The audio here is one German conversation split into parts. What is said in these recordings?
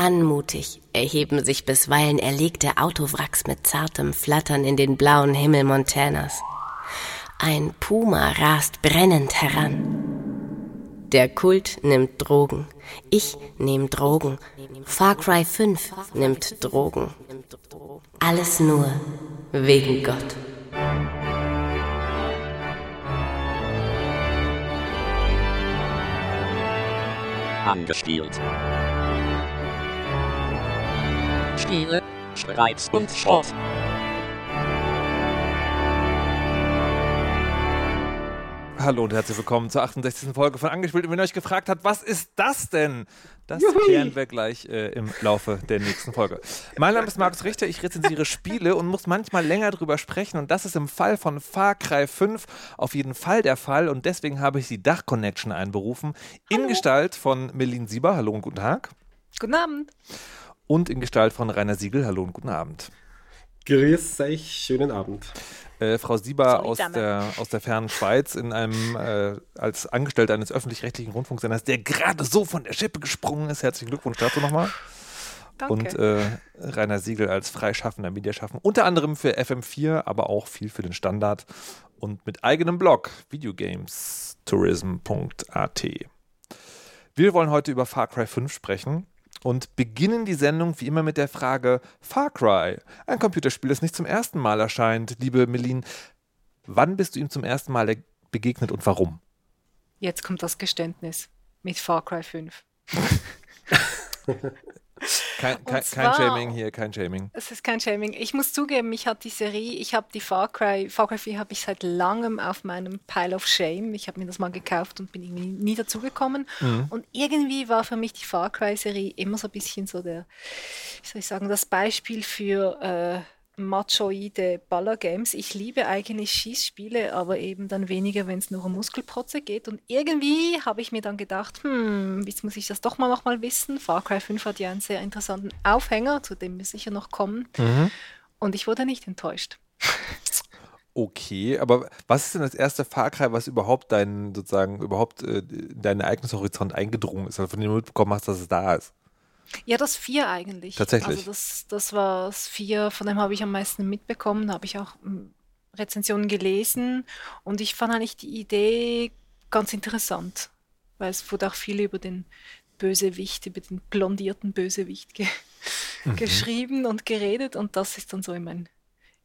Anmutig erheben sich bisweilen erlegte Autowracks mit zartem Flattern in den blauen Himmel Montanas. Ein Puma rast brennend heran. Der Kult nimmt Drogen. Ich nehme Drogen. Far Cry 5 nimmt Drogen. Alles nur wegen Gott. Angespielt. Spiele, Streits und Schrott. Hallo und herzlich willkommen zur 68. Folge von Angespielt. Und wenn ihr euch gefragt habt, was ist das denn? Das Juhui. klären wir gleich äh, im Laufe der nächsten Folge. Mein Name ist Markus Richter, ich rezensiere Spiele und muss manchmal länger drüber sprechen und das ist im Fall von Far Cry 5 auf jeden Fall der Fall und deswegen habe ich die Dach Connection einberufen in Gestalt von Melin Sieber. Hallo und guten Tag. Guten Abend und in Gestalt von Rainer Siegel. Hallo und guten Abend. Grüß euch, schönen Abend. Äh, Frau Sieber aus der, aus der fernen Schweiz in einem äh, als Angestellte eines öffentlich-rechtlichen Rundfunksenders, der gerade so von der Schippe gesprungen ist. Herzlichen Glückwunsch dazu nochmal. Danke. Und äh, Rainer Siegel als freischaffender Mediaschaffender, unter anderem für FM4, aber auch viel für den Standard und mit eigenem Blog videogamestourism.at. Wir wollen heute über Far Cry 5 sprechen und beginnen die Sendung wie immer mit der Frage Far Cry, ein Computerspiel, das nicht zum ersten Mal erscheint. Liebe Melin, wann bist du ihm zum ersten Mal begegnet und warum? Jetzt kommt das Geständnis mit Far Cry 5. Kein, kein, zwar, kein, Shaming hier, kein Shaming. Es ist kein Shaming. Ich muss zugeben, ich habe die Serie, ich habe die Far Cry, Far Cry 4 habe ich seit langem auf meinem Pile of Shame. Ich habe mir das mal gekauft und bin irgendwie nie dazugekommen. Mhm. Und irgendwie war für mich die Far Cry Serie immer so ein bisschen so der, wie soll ich sagen, das Beispiel für äh, machoide Baller-Games. Ich liebe eigentlich Schießspiele, aber eben dann weniger, wenn es nur um Muskelprotze geht. Und irgendwie habe ich mir dann gedacht, hm, jetzt muss ich das doch mal noch mal wissen. Far Cry 5 hat ja einen sehr interessanten Aufhänger, zu dem wir sicher noch kommen. Mhm. Und ich wurde nicht enttäuscht. Okay, aber was ist denn das erste Far Cry, was überhaupt deinen, sozusagen, überhaupt äh, deinen Ereignishorizont eingedrungen ist, also von dem du mitbekommen hast, dass es da ist? Ja, das vier eigentlich. Tatsächlich. Also das, das war das vier, von dem habe ich am meisten mitbekommen, da habe ich auch hm, Rezensionen gelesen und ich fand eigentlich die Idee ganz interessant, weil es wurde auch viel über den Bösewicht, über den blondierten Bösewicht ge mhm. geschrieben und geredet und das ist dann so in mein,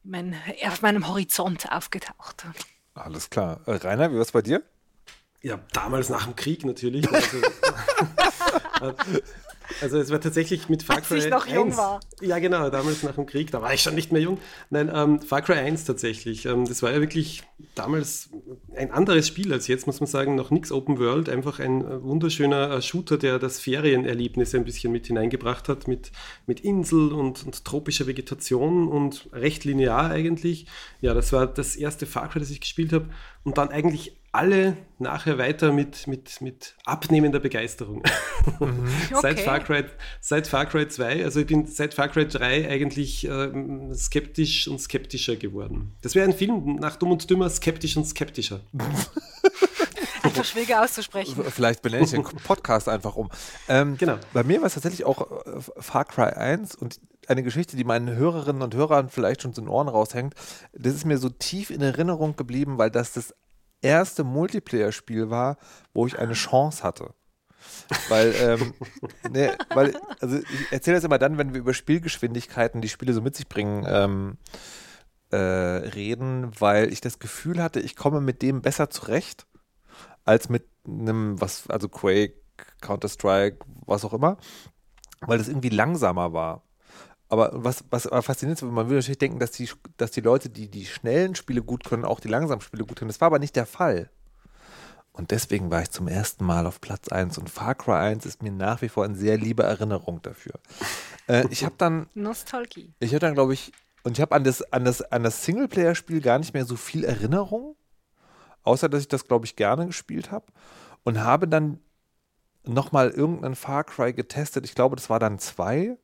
in mein, auf meinem Horizont aufgetaucht. Alles klar. Äh, Rainer, wie war es bei dir? Ja, damals nach dem Krieg natürlich. Also, Also es war tatsächlich mit Far Cry Als ich noch 1. jung war. Ja, genau, damals nach dem Krieg, da war ich schon nicht mehr jung. Nein, ähm, Far Cry 1 tatsächlich. Ähm, das war ja wirklich damals ein anderes Spiel als jetzt, muss man sagen, noch nichts Open World, einfach ein äh, wunderschöner äh, Shooter, der das Ferienerlebnis ein bisschen mit hineingebracht hat, mit, mit Insel und, und tropischer Vegetation und recht linear eigentlich. Ja, das war das erste Far Cry, das ich gespielt habe und dann eigentlich alle nachher weiter mit, mit, mit abnehmender Begeisterung. Mhm. Okay. seit, Far Cry, seit Far Cry 2, also ich bin seit Far Cry 3 eigentlich ähm, skeptisch und skeptischer geworden. Das wäre ein Film nach Dumm und Dümmer, skeptisch und skeptischer. einfach schwieriger auszusprechen. Vielleicht benenne ich den Podcast einfach um. Ähm, genau. Bei mir war es tatsächlich auch äh, Far Cry 1 und eine Geschichte, die meinen Hörerinnen und Hörern vielleicht schon zu den Ohren raushängt. Das ist mir so tief in Erinnerung geblieben, weil das das erste Multiplayer-Spiel war, wo ich eine Chance hatte. weil, ähm, ne, weil, also ich erzähle das immer dann, wenn wir über Spielgeschwindigkeiten, die Spiele so mit sich bringen, ähm, äh, reden, weil ich das Gefühl hatte, ich komme mit dem besser zurecht als mit einem, was, also Quake, Counter-Strike, was auch immer, weil das irgendwie langsamer war. Aber was, was faszinierend ist, man würde natürlich denken, dass die, dass die Leute, die die schnellen Spiele gut können, auch die langsamen Spiele gut können. Das war aber nicht der Fall. Und deswegen war ich zum ersten Mal auf Platz 1 und Far Cry 1 ist mir nach wie vor eine sehr liebe Erinnerung dafür. Äh, ich habe dann. Nostalgie. Ich habe dann, glaube ich, und ich habe an das, an das, an das Singleplayer-Spiel gar nicht mehr so viel Erinnerung, außer dass ich das, glaube ich, gerne gespielt habe. Und habe dann nochmal irgendeinen Far Cry getestet. Ich glaube, das war dann zwei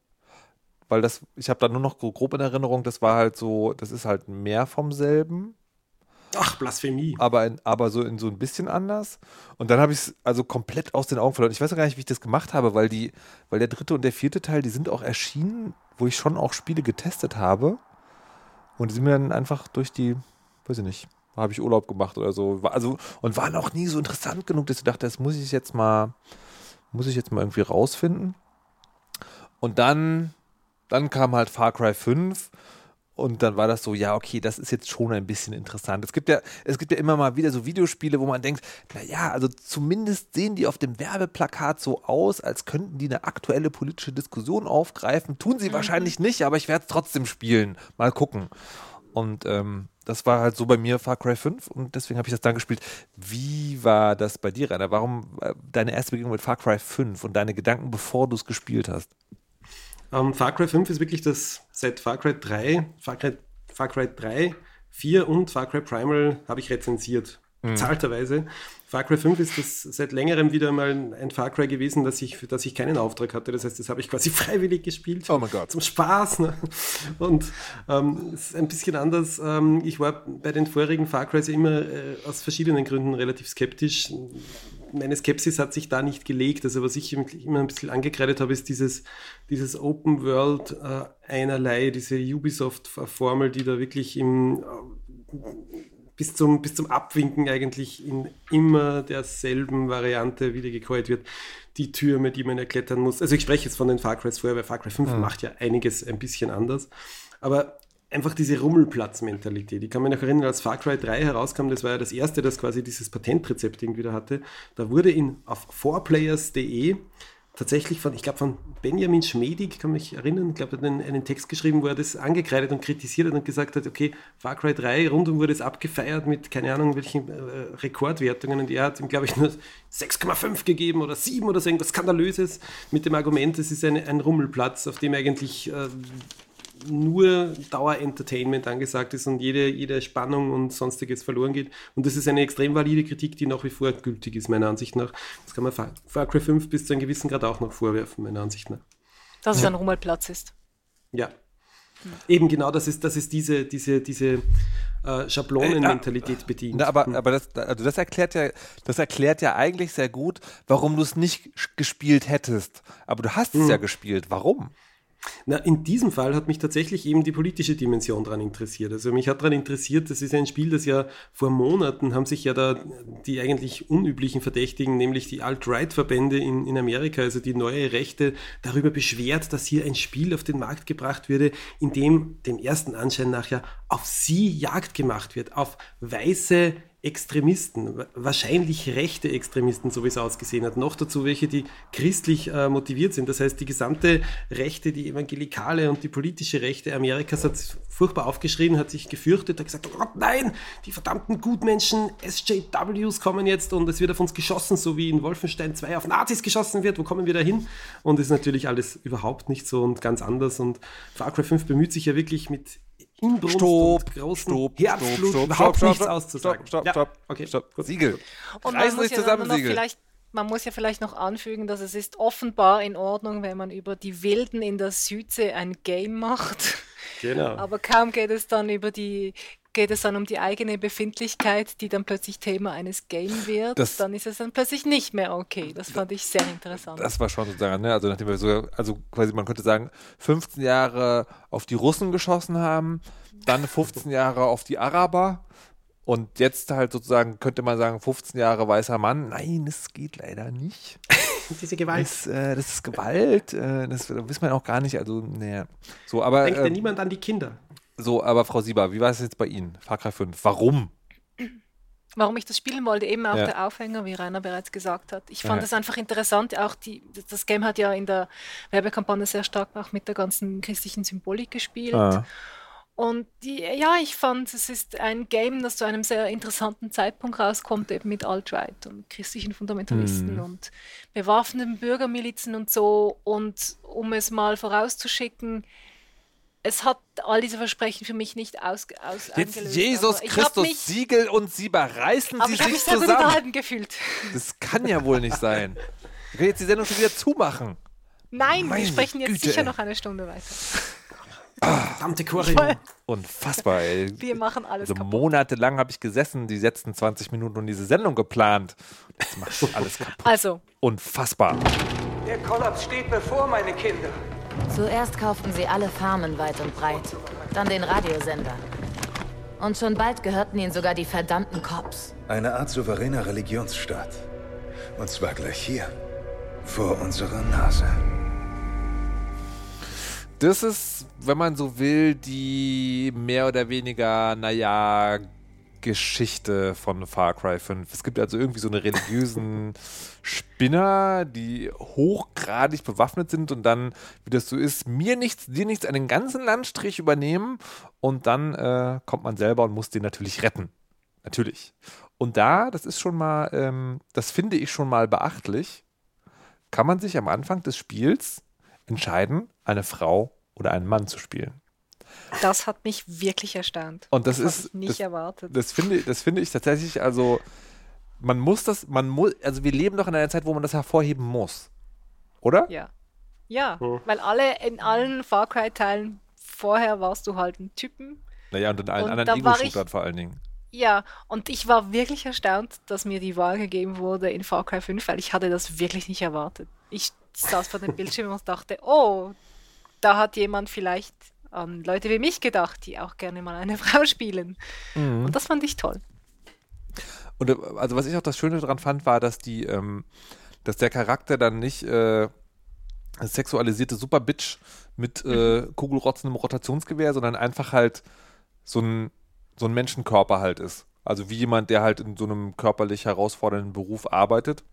weil das, ich habe da nur noch grob in Erinnerung, das war halt so, das ist halt mehr vom selben. Ach, Blasphemie. Aber, in, aber so in so ein bisschen anders. Und dann habe ich es also komplett aus den Augen verloren. Ich weiß gar nicht, wie ich das gemacht habe, weil die, weil der dritte und der vierte Teil, die sind auch erschienen, wo ich schon auch Spiele getestet habe. Und die sind mir dann einfach durch die, weiß ich nicht, habe ich Urlaub gemacht oder so. Also, und waren auch nie so interessant genug, dass ich dachte, das muss ich jetzt mal, muss ich jetzt mal irgendwie rausfinden. Und dann, dann kam halt Far Cry 5 und dann war das so, ja, okay, das ist jetzt schon ein bisschen interessant. Es gibt ja, es gibt ja immer mal wieder so Videospiele, wo man denkt, naja, also zumindest sehen die auf dem Werbeplakat so aus, als könnten die eine aktuelle politische Diskussion aufgreifen. Tun sie mhm. wahrscheinlich nicht, aber ich werde es trotzdem spielen. Mal gucken. Und ähm, das war halt so bei mir Far Cry 5 und deswegen habe ich das dann gespielt. Wie war das bei dir, Rainer? Warum äh, deine erste Begegnung mit Far Cry 5 und deine Gedanken, bevor du es gespielt hast? Ähm, Far Cry 5 ist wirklich das seit Far Cry 3, Far Cry, Far Cry 3, 4 und Far Cry Primal habe ich rezensiert. Mhm. Bezahlterweise. Far Cry 5 ist das seit längerem wieder mal ein Far Cry gewesen, dass ich, für das ich keinen Auftrag hatte. Das heißt, das habe ich quasi freiwillig gespielt. Oh mein Gott. Zum Spaß. Ne? Und ähm, es ist ein bisschen anders. Ähm, ich war bei den vorigen Far Crys immer äh, aus verschiedenen Gründen relativ skeptisch. Meine Skepsis hat sich da nicht gelegt. Also was ich immer ein bisschen angekreidet habe, ist dieses, dieses Open World äh, einerlei, diese Ubisoft-Formel, die da wirklich im äh, bis zum, bis zum Abwinken eigentlich in immer derselben Variante wieder gekäut wird. Die Türme, die man erklettern muss. Also ich spreche jetzt von den Far Crys vorher, weil Far Cry 5 mhm. macht ja einiges ein bisschen anders. Aber einfach diese Rummelplatz-Mentalität. Ich kann mich noch erinnern, als Far Cry 3 herauskam, das war ja das erste, das quasi dieses Patentrezept irgendwie wieder hatte. Da wurde in, auf 4players.de tatsächlich von, ich glaube, von Benjamin Schmedig, kann mich erinnern, ich glaube, hat einen, einen, Text geschrieben, wo er das angekreidet und kritisiert hat und gesagt hat, okay, Far Cry 3, rundum wurde es abgefeiert mit, keine Ahnung, welchen äh, Rekordwertungen und er hat ihm, glaube ich, nur 6,5 gegeben oder 7 oder so irgendwas Skandalöses mit dem Argument, es ist eine, ein Rummelplatz, auf dem eigentlich äh, nur Dauer-Entertainment angesagt ist und jede, jede Spannung und sonstiges verloren geht. Und das ist eine extrem valide Kritik, die nach wie vor gültig ist, meiner Ansicht nach. Das kann man Far Cry 5 bis zu einem gewissen Grad auch noch vorwerfen, meiner Ansicht nach. Dass es ein Rummelplatz ist. Ja. Eben genau, das ist, das ist diese, diese, diese äh, Schablonenmentalität bedient. Na, aber, aber das, also das erklärt ja, das erklärt ja eigentlich sehr gut, warum du es nicht gespielt hättest. Aber du hast es hm. ja gespielt. Warum? Na, in diesem Fall hat mich tatsächlich eben die politische Dimension daran interessiert. Also mich hat daran interessiert, das ist ein Spiel, das ja vor Monaten haben sich ja da die eigentlich unüblichen Verdächtigen, nämlich die Alt-Right-Verbände in, in Amerika, also die neue Rechte, darüber beschwert, dass hier ein Spiel auf den Markt gebracht würde, in dem dem ersten Anschein nach ja auf sie Jagd gemacht wird, auf weiße Extremisten, wahrscheinlich rechte Extremisten, so wie es ausgesehen hat. Noch dazu welche, die christlich äh, motiviert sind. Das heißt, die gesamte Rechte, die evangelikale und die politische Rechte Amerikas hat furchtbar aufgeschrien, hat sich gefürchtet, hat gesagt, oh Gott, nein, die verdammten Gutmenschen, SJWs kommen jetzt und es wird auf uns geschossen, so wie in Wolfenstein 2 auf Nazis geschossen wird. Wo kommen wir da hin? Und es ist natürlich alles überhaupt nicht so und ganz anders. Und Far Cry 5 bemüht sich ja wirklich mit Inbrunst stopp, und großen stopp, Herzblut stopp, überhaupt stopp, nichts auszusagen. Stopp, stopp, stopp, okay. stopp. Siegel. Und man muss, ja zusammen, Siegel. Vielleicht, man muss ja vielleicht noch anfügen, dass es ist offenbar in Ordnung, wenn man über die Wilden in der Südsee ein Game macht. Genau. Aber kaum geht es dann über die geht es dann um die eigene Befindlichkeit, die dann plötzlich Thema eines Game wird, das, dann ist es dann plötzlich nicht mehr okay. Das fand ich sehr interessant. Das war schon sozusagen, ne? also nachdem wir so, also quasi man könnte sagen, 15 Jahre auf die Russen geschossen haben, dann 15 Jahre auf die Araber und jetzt halt sozusagen könnte man sagen, 15 Jahre weißer Mann. Nein, es geht leider nicht. Diese Gewalt. Das, äh, das ist Gewalt. Äh, das, das weiß man auch gar nicht. Also, naja. So, aber. Denkt äh, denn niemand an die Kinder? So, aber Frau Sieber, wie war es jetzt bei Ihnen? Far Cry 5. Warum? Warum ich das spielen wollte, eben auch ja. der Aufhänger, wie Rainer bereits gesagt hat. Ich fand es ja. einfach interessant, auch die, das Game hat ja in der Werbekampagne sehr stark auch mit der ganzen christlichen Symbolik gespielt. Ah. Und die, ja, ich fand, es ist ein Game, das zu einem sehr interessanten Zeitpunkt rauskommt, eben mit Alt-Right und christlichen Fundamentalisten mhm. und bewaffneten Bürgermilizen und so. Und um es mal vorauszuschicken, es hat all diese Versprechen für mich nicht aus, aus Jetzt eingelöst. Jesus Christus, mich, Siegel und Sieber, reißen Sie sich mich zusammen. unterhalten gefühlt. Das kann ja wohl nicht sein. Wir können jetzt die Sendung schon wieder zumachen. Nein, Meine wir sprechen jetzt Güte, sicher ey. noch eine Stunde weiter. Verdammte Choreo. Unfassbar, ey. Wir machen alles Also kaputt. monatelang habe ich gesessen, die letzten 20 Minuten und diese Sendung geplant. Jetzt machst du alles kaputt. Also, Unfassbar. Der Kollaps steht bevor, meine Kinder. Zuerst kauften sie alle Farmen weit und breit, dann den Radiosender. Und schon bald gehörten ihnen sogar die verdammten Cops. Eine Art souveräner Religionsstaat. Und zwar gleich hier, vor unserer Nase. Das ist, wenn man so will, die mehr oder weniger, naja, Geschichte von Far Cry 5. Es gibt also irgendwie so eine religiösen Spinner, die hochgradig bewaffnet sind und dann, wie das so ist, mir nichts, dir nichts, einen ganzen Landstrich übernehmen und dann äh, kommt man selber und muss den natürlich retten. Natürlich. Und da, das ist schon mal, ähm, das finde ich schon mal beachtlich, kann man sich am Anfang des Spiels entscheiden, eine Frau oder einen Mann zu spielen. Das hat mich wirklich erstaunt. Und das, hab ist ich nicht das, erwartet. Das finde, das finde ich tatsächlich, also man muss das, man muss, also wir leben doch in einer Zeit, wo man das hervorheben muss. Oder? Ja. Ja, weil alle in allen Far Cry-Teilen vorher warst du halt ein Typen. Naja, und in allen Und anderen Ego-Shootern vor allen Dingen. Ja, und ich war wirklich erstaunt, dass mir die Wahl gegeben wurde in Far Cry 5, weil ich hatte das wirklich nicht erwartet. Ich saß vor dem Bildschirm und dachte, oh, da hat jemand vielleicht an Leute wie mich gedacht, die auch gerne mal eine Frau spielen. Mhm. Und das fand ich toll. Und äh, also was ich auch das Schöne daran fand, war, dass die, ähm, dass der Charakter dann nicht äh, sexualisierte Superbitch mit äh, kugelrotzendem Rotationsgewehr, sondern einfach halt so ein, so ein Menschenkörper halt ist. Also wie jemand, der halt in so einem körperlich herausfordernden Beruf arbeitet,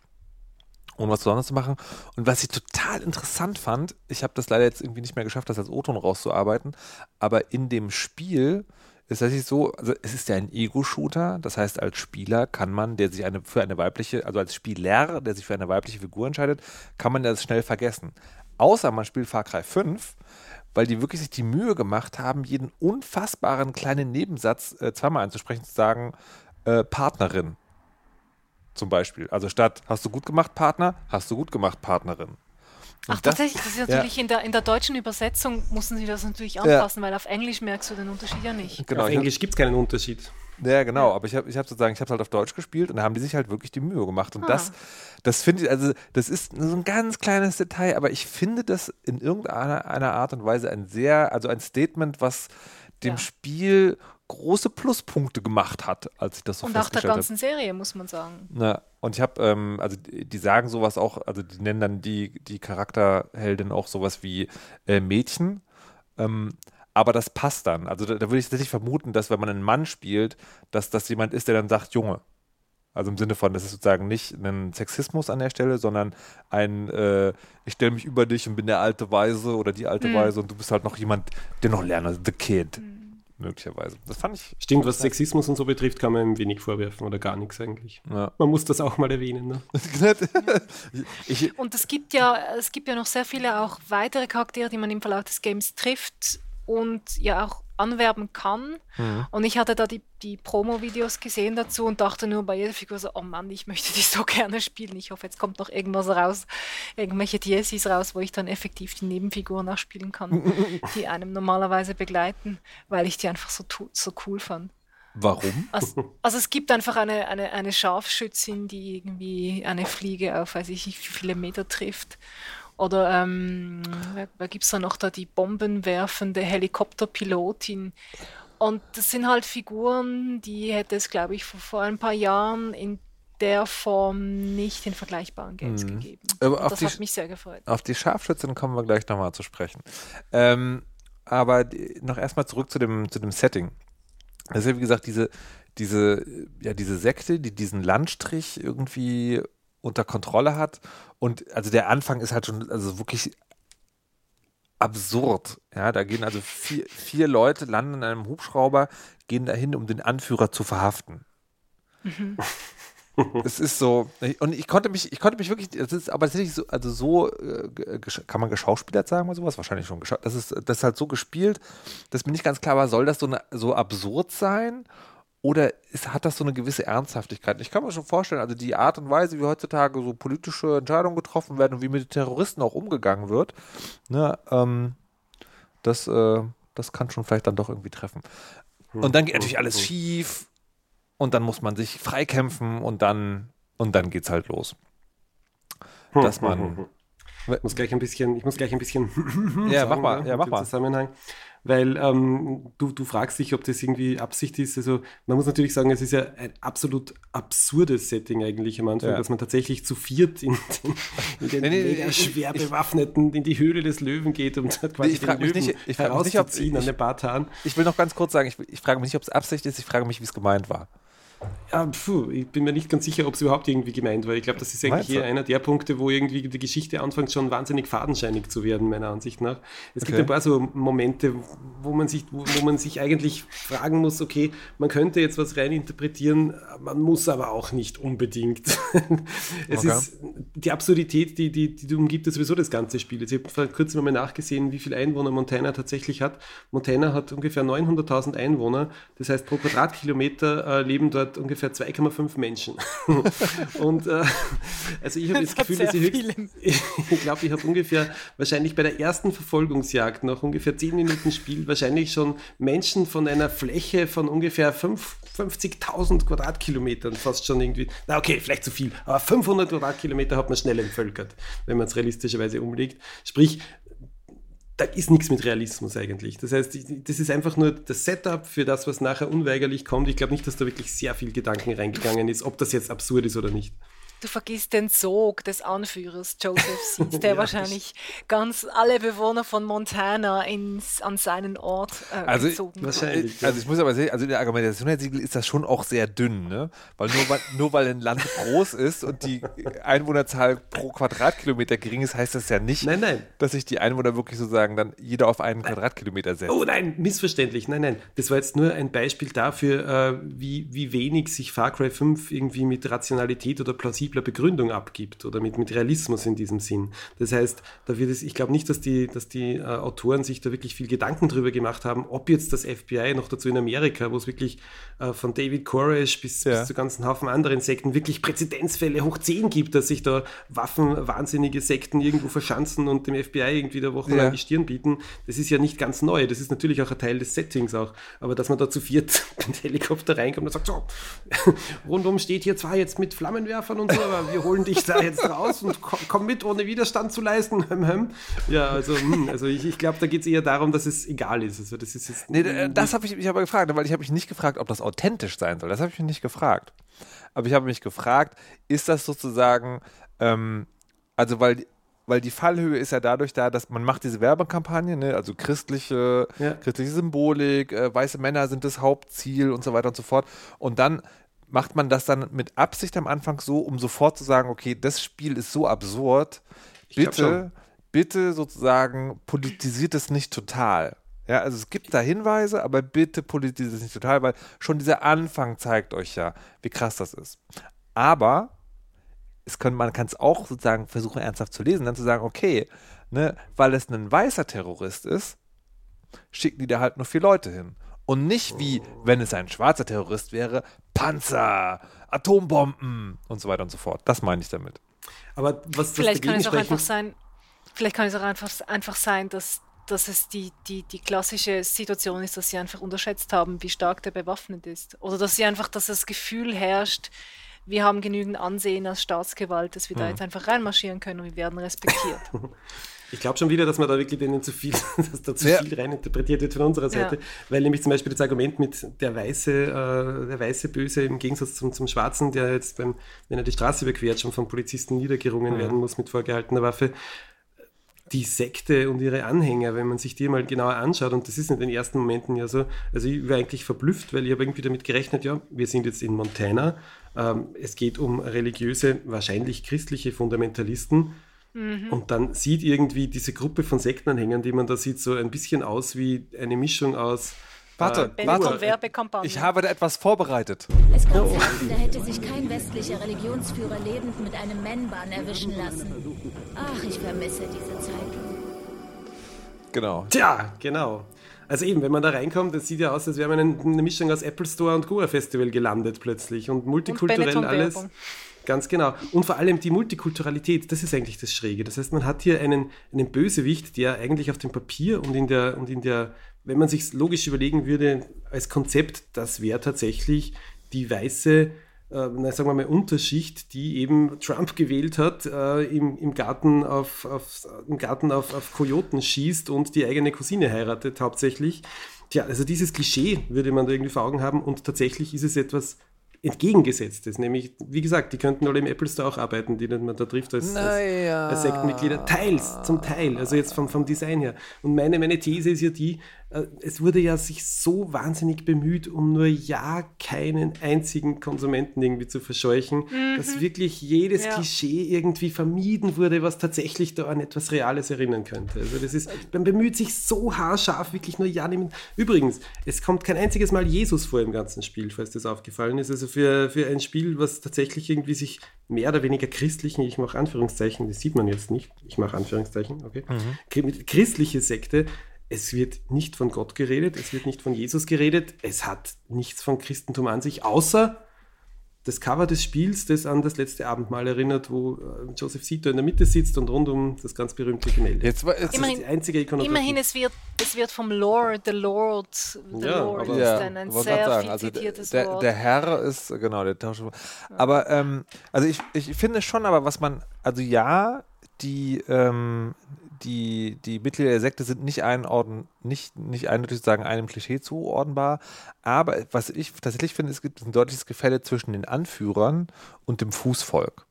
ohne was Besonderes zu machen. Und was ich total interessant fand, ich habe das leider jetzt irgendwie nicht mehr geschafft, das als O-Ton rauszuarbeiten, aber in dem Spiel ist tatsächlich so, also es ist ja ein Ego-Shooter, das heißt, als Spieler kann man, der sich eine, für eine weibliche, also als Spieler, der sich für eine weibliche Figur entscheidet, kann man das schnell vergessen. Außer man spielt Far Cry 5, weil die wirklich sich die Mühe gemacht haben, jeden unfassbaren kleinen Nebensatz äh, zweimal einzusprechen, zu sagen, äh, Partnerin zum Beispiel. Also statt hast du gut gemacht, Partner, hast du gut gemacht, Partnerin. Und Ach, tatsächlich, das ist natürlich in, der, in der deutschen Übersetzung mussten sie das natürlich anpassen, weil auf Englisch merkst du den Unterschied ja nicht. Genau, Auf Englisch gibt es keinen Unterschied. Ja, genau, aber ich habe ich hab sozusagen, ich habe halt auf Deutsch gespielt und da haben die sich halt wirklich die Mühe gemacht. Und Ah. das, das finde ich, also das ist so ein ganz kleines Detail, aber ich finde das in irgendeiner einer Art und Weise ein sehr, also ein Statement, was dem Ja. Spiel große Pluspunkte gemacht hat, als ich das so Und auch der ganzen Serie, muss man sagen. Na, und ich habe, ähm, also die, sagen sowas auch, also die nennen dann die, die Charakterheldin auch sowas wie äh, Mädchen. Ähm, aber das passt dann. Also da, da würde ich tatsächlich vermuten, dass wenn man einen Mann spielt, dass das jemand ist, der dann sagt, Junge. Also im Sinne von, das ist sozusagen nicht ein Sexismus an der Stelle, sondern ein, äh, ich stelle mich über dich und bin der alte Weise oder die alte Weise und du bist halt noch jemand, der noch lernt, also the kid, möglicherweise. Das fand ich. Stimmt, was Sexismus und so betrifft, kann man ihm wenig vorwerfen oder gar nichts eigentlich. Ja. Man muss das auch mal erwähnen. Ne? ich, Und es gibt ja, es gibt ja noch sehr viele auch weitere Charaktere, die man im Verlauf des Games trifft und ja auch anwerben kann. Und ich hatte da die, die Promo-Videos gesehen dazu und dachte nur bei jeder Figur so, oh Mann, ich möchte die so gerne spielen. Ich hoffe, jetzt kommt noch irgendwas raus, irgendwelche DLCs raus, wo ich dann effektiv die Nebenfiguren auch spielen kann, die einem normalerweise begleiten, weil ich die einfach so, so cool fand. warum? Also, also es gibt einfach eine, eine, eine Scharfschützin, die irgendwie eine Fliege auf weiß ich nicht wie viele Meter trifft. Oder ähm, wer, wer gibt es da noch da, die bombenwerfende Helikopterpilotin. Und das sind halt Figuren, die hätte es, glaube ich, vor, vor ein paar Jahren in der Form nicht in vergleichbaren Games gegeben. Und auf das die hat mich sehr gefreut. Auf die Scharfschützen kommen wir gleich nochmal zu sprechen. Ähm, aber die, noch erstmal zurück zu dem, zu dem Setting. Das ist ja, wie gesagt, diese, diese, ja, diese Sekte, die diesen Landstrich irgendwie unter Kontrolle hat. Und also der Anfang ist halt schon, also wirklich absurd. Ja, da gehen also vier, vier Leute, landen in einem Hubschrauber, gehen dahin, um den Anführer zu verhaften. Es ist so, und ich konnte mich, ich konnte mich wirklich, das ist aber tatsächlich so, also so, äh, kann man geschauspielert sagen oder sowas? Wahrscheinlich schon. Das ist, das ist halt so gespielt, dass mir nicht ganz klar war, soll das so, eine, so absurd sein oder ist, hat das so eine gewisse Ernsthaftigkeit? Ich kann mir schon vorstellen, also die Art und Weise, wie heutzutage so politische Entscheidungen getroffen werden und wie mit Terroristen auch umgegangen wird, ne, ähm, das, äh, das kann schon vielleicht dann doch irgendwie treffen. Und dann geht natürlich alles schief und dann muss man sich freikämpfen und dann, und dann geht's halt los. Dass man. Ich muss gleich ein bisschen, ich muss gleich ein bisschen ja, sagen, mach mal, ne, ja, mach mal. Zusammenhang weil ähm, du, du fragst dich, ob das irgendwie Absicht ist. Also man muss natürlich sagen, es ist ja ein absolut absurdes Setting eigentlich am Anfang, ja. dass man tatsächlich zu viert in den, in den nee, mega schwer bewaffneten in die Höhle des Löwen geht, um quasi nee, ich frage mich nicht, ich nicht, ob, ich, an den Bartan. Ich will noch ganz kurz sagen, ich, ich frage mich nicht, ob es Absicht ist, ich frage mich, wie es gemeint war. Ja, pfuh, ich bin mir nicht ganz sicher, ob es überhaupt irgendwie gemeint war. Ich glaube, das ist eigentlich hier einer der Punkte, wo irgendwie die Geschichte anfängt schon wahnsinnig fadenscheinig zu werden, meiner Ansicht nach. Es okay. gibt ein paar so Momente, wo man, sich, wo, wo, man sich eigentlich fragen muss, okay, man könnte jetzt was reininterpretieren, man muss aber auch nicht unbedingt. es okay. ist die Absurdität, die, die, die umgibt das sowieso das ganze Spiel. Jetzt, ich habe vor kurzem mal nachgesehen, wie viele Einwohner Montana tatsächlich hat. Montana hat ungefähr 900.000 Einwohner. Das heißt, pro Quadratkilometer äh, leben dort ungefähr 2,5 Menschen. und äh, also ich habe das, das Gefühl, dass ich höchst, ich glaube, ich habe ungefähr wahrscheinlich bei der ersten Verfolgungsjagd nach ungefähr 10 Minuten Spiel wahrscheinlich schon Menschen von einer Fläche von ungefähr 50.000 Quadratkilometern fast schon irgendwie, na okay, vielleicht zu viel, aber 500 Quadratkilometer hat man schnell entvölkert, wenn man es realistischerweise umlegt. Sprich, da ist nichts mit Realismus eigentlich. Das heißt, das ist einfach nur das Setup für das, was nachher unweigerlich kommt. Ich glaube nicht, dass da wirklich sehr viel Gedanken reingegangen ist, ob das jetzt absurd ist oder nicht. Du vergisst den Sog des Anführers Joseph Seeds, der ja, wahrscheinlich ganz alle Bewohner von Montana ins, an seinen Ort äh, also, gezogen wahrscheinlich, Also ich muss aber sagen, also in der Argumentation ist das schon auch sehr dünn, ne? Weil nur, weil nur weil ein Land groß ist und die Einwohnerzahl pro Quadratkilometer gering ist, heißt das ja nicht, nein, nein. dass sich die Einwohner wirklich sozusagen dann jeder auf einen. Quadratkilometer setzen. Oh nein, missverständlich. Nein, nein. Das war jetzt nur ein Beispiel dafür, äh, wie, wie wenig sich Far Cry 5 irgendwie mit Rationalität oder plausibel plausibler Begründung abgibt oder mit, mit Realismus in diesem Sinn. Das heißt, da wird es, ich glaube nicht, dass die, dass die äh, Autoren sich da wirklich viel Gedanken drüber gemacht haben, ob jetzt das FBI noch dazu in Amerika, wo es wirklich äh, von David Koresh bis, ja. bis zu ganzen Haufen anderen Sekten wirklich Präzedenzfälle hoch 10 gibt, dass sich da waffenwahnsinnige Sekten irgendwo verschanzen und dem FBI irgendwie da wochenlang ja. die Stirn bieten. Das ist ja nicht ganz neu. Das ist natürlich auch ein Teil des Settings auch. Aber dass man da zu viert mit Helikopter reinkommt und sagt, so, rundum steht hier zwar jetzt mit Flammenwerfern und so, aber wir holen dich da jetzt raus und komm, komm mit, ohne Widerstand zu leisten. ja, also, hm, also ich, ich glaube, da geht es eher darum, dass es egal ist. Also das ist jetzt nee, das habe ich mich aber gefragt, weil ich habe mich nicht gefragt, ob das authentisch sein soll. Das habe ich mich nicht gefragt. Aber ich habe mich gefragt, ist das sozusagen, ähm, also weil weil die Fallhöhe ist ja dadurch da, dass man macht diese Werbekampagne, ne? also christliche, ja. christliche Symbolik, äh, weiße Männer sind das Hauptziel und so weiter und so fort. Und dann macht man das dann mit Absicht am Anfang so, um sofort zu sagen, okay, das Spiel ist so absurd, bitte, bitte sozusagen politisiert es nicht total. Ja, also es gibt da Hinweise, aber bitte politisiert es nicht total, weil schon dieser Anfang zeigt euch ja, wie krass das ist. Aber es können, man kann es auch sozusagen versuchen, ernsthaft zu lesen, dann zu sagen, okay, ne, weil es ein weißer Terrorist ist, schicken die da halt nur vier Leute hin. Und nicht wie, wenn es ein schwarzer Terrorist wäre, Panzer, Atombomben und so weiter und so fort. Das meine ich damit. Aber was vielleicht kann es auch einfach sein, vielleicht kann es auch einfach, einfach sein, dass, dass es die, die, die klassische Situation ist, dass sie einfach unterschätzt haben, wie stark der bewaffnet ist. Oder dass sie einfach, dass das Gefühl herrscht, wir haben genügend Ansehen als Staatsgewalt, dass wir hm. da jetzt einfach reinmarschieren können und wir werden respektiert. Ich glaube schon wieder, dass man da wirklich denen zu viel, dass da zu ja. viel reininterpretiert wird von unserer Seite, ja. weil nämlich zum Beispiel das Argument mit der weiße, äh, der weiße Böse im Gegensatz zum, zum Schwarzen, der jetzt beim, wenn er die Straße überquert, schon vom Polizisten niedergerungen mhm. werden muss mit vorgehaltener Waffe. Die Sekte und ihre Anhänger, wenn man sich die mal genauer anschaut, und das ist in den ersten Momenten ja so, also ich war eigentlich verblüfft, weil ich habe irgendwie damit gerechnet, ja, wir sind jetzt in Montana, ähm, es geht um religiöse, wahrscheinlich christliche Fundamentalisten, Mhm. Und dann sieht irgendwie diese Gruppe von Sektenanhängern, die man da sieht, so ein bisschen aus wie eine Mischung aus. Warte, äh, warte. Ich habe da etwas vorbereitet. Es kommt oh. selten, da hätte sich kein westlicher Religionsführer lebend mit einem Man-Bahn erwischen lassen. Ach, ich vermisse diese Zeit. Genau. Tja, genau. Also eben, wenn man da reinkommt, das sieht ja aus, als wäre man eine Mischung aus Apple Store und Goa Festival gelandet plötzlich und multikulturell und alles. Ganz genau. Und vor allem die Multikulturalität, das ist eigentlich das Schräge. Das heißt, man hat hier einen, einen Bösewicht, der eigentlich auf dem Papier und in der, und in der, wenn man sich logisch überlegen würde, als Konzept, das wäre tatsächlich die weiße äh, na, sagen wir mal, Unterschicht, die eben Trump gewählt hat, äh, im, im Garten, auf, auf, im Garten auf, auf Kojoten schießt und die eigene Cousine heiratet hauptsächlich. Tja, also dieses Klischee würde man da irgendwie vor Augen haben und tatsächlich ist es etwas entgegengesetztes, nämlich, wie gesagt, die könnten alle im Apple Store auch arbeiten, die man da trifft als, naja. als, als Sektenmitglieder. Teils, zum Teil, also jetzt vom, vom Design her. Und meine, meine These ist ja die, es wurde ja sich so wahnsinnig bemüht, um nur ja keinen einzigen Konsumenten irgendwie zu verscheuchen, mhm. dass wirklich jedes ja. Klischee irgendwie vermieden wurde, was tatsächlich da an etwas Reales erinnern könnte. Also das ist, man bemüht sich so haarscharf, wirklich nur ja nehmen. Übrigens, es kommt kein einziges Mal Jesus vor im ganzen Spiel, falls das aufgefallen ist. Also für, für ein Spiel, was tatsächlich irgendwie sich mehr oder weniger christlichen, ich mache Anführungszeichen, das sieht man jetzt nicht, ich mache Anführungszeichen, okay, mhm. christliche Sekte es wird nicht von Gott geredet, es wird nicht von Jesus geredet, es hat nichts von Christentum an sich, außer das Cover des Spiels, das an das letzte Abendmahl erinnert, wo äh, Joseph Sito in der Mitte sitzt und rund um das ganz berühmte Gemälde. Jetzt, jetzt immerhin, ist die einzige Ikonografie. Immerhin, es wird, es wird vom Lord, the Lord, the ja, Lord aber, ist ein sehr sagen, also der, Wort. Der Herr ist, genau, der Tausch. Aber, ähm, also ich, ich finde schon, aber was man, also ja, die, ähm, die, die Mitglieder der Sekte sind nicht einordnen, nicht, nicht eindeutig sagen einem Klischee zuordnenbar. Aber was ich tatsächlich finde, es gibt ein deutliches Gefälle zwischen den Anführern und dem Fußvolk.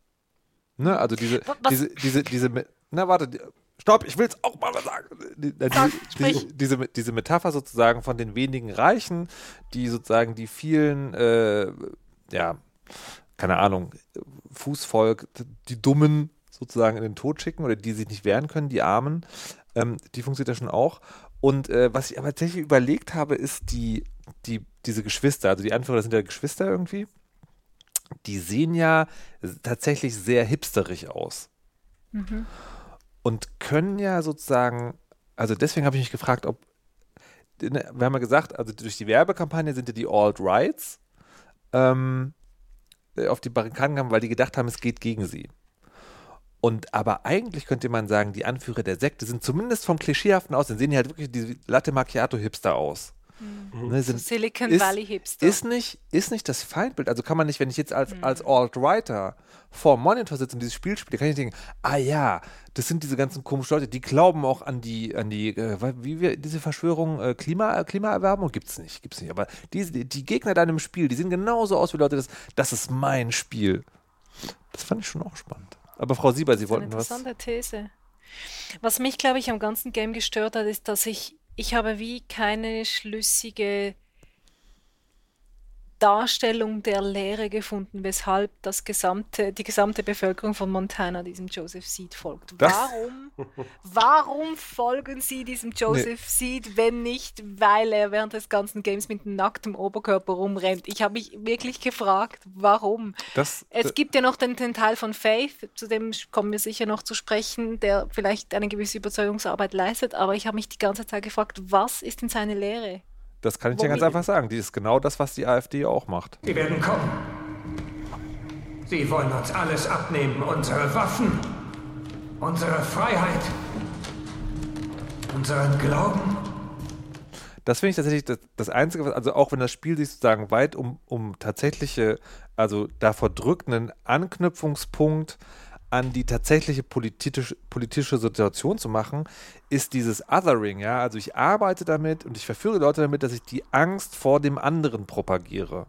Ne? Also diese, diese, diese, diese, na warte, stopp, ich will es auch mal sagen. Die, die, die, diese, diese Metapher sozusagen von den wenigen Reichen, die sozusagen die vielen, äh, ja, keine Ahnung, Fußvolk, die Dummen sozusagen in den Tod schicken oder die sich nicht wehren können, die Armen. Ähm, die funktioniert ja schon auch. Und äh, was ich aber tatsächlich überlegt habe, ist die, die, diese Geschwister, also die Anführer sind ja Geschwister irgendwie. Die sehen ja tatsächlich sehr hipsterig aus. Mhm. Und können ja sozusagen, also deswegen habe ich mich gefragt, ob, ne, wir haben ja gesagt, also durch die Werbekampagne sind ja die Alt-Rights ähm, auf die Barrikaden gegangen, weil die gedacht haben, es geht gegen sie. Und aber eigentlich könnte man sagen, die Anführer der Sekte sind zumindest vom klischeehaften Aussehen, sehen die halt wirklich die Latte Macchiato Hipster aus. Mhm. Ne, sind, so Silicon ist, Valley Hipster. Ist nicht, ist nicht das Feindbild. Also kann man nicht, wenn ich jetzt als, mhm. als Alt-Writer vor Monitor sitze und dieses Spiel spiele, kann ich denken, ah ja, das sind diese ganzen komischen Leute, die glauben auch an die, an die, äh, wie wir, diese Verschwörung, äh, Klima, Klimaerwärmung gibt's nicht, gibt's nicht. Aber die, die Gegner deinem Spiel, die sehen genauso aus wie Leute, das, das ist mein Spiel. Das fand ich schon auch spannend. Aber Frau Sieber, Sie wollten was. Interessante These. Was mich, glaube ich, am ganzen Game gestört hat, ist, dass ich, ich habe wie keine schlüssige Darstellung der Lehre gefunden, weshalb das gesamte, die gesamte Bevölkerung von Montana diesem Joseph Seed folgt. Warum, warum folgen sie diesem Joseph nee. Seed, wenn nicht, weil er während des ganzen Games mit nacktem Oberkörper rumrennt? Ich habe mich wirklich gefragt, warum. Das, es gibt ja noch den, den Teil von Faith, zu dem kommen wir sicher noch zu sprechen, der vielleicht eine gewisse Überzeugungsarbeit leistet, aber ich habe mich die ganze Zeit gefragt, was ist denn seine Lehre? Das kann ich dir ganz einfach sagen. Die ist genau das, was die AfD auch macht. Die werden kommen. Sie wollen uns alles abnehmen. Unsere Waffen, unsere Freiheit, unseren Glauben. Das finde ich tatsächlich das, das Einzige, was, also auch wenn das Spiel sich sozusagen weit um, um tatsächliche, also davor drückt, einen Anknüpfungspunkt an die tatsächliche politische, politische Situation zu machen, ist dieses Othering, ja. Also ich arbeite damit und ich verführe Leute damit, dass ich die Angst vor dem anderen propagiere.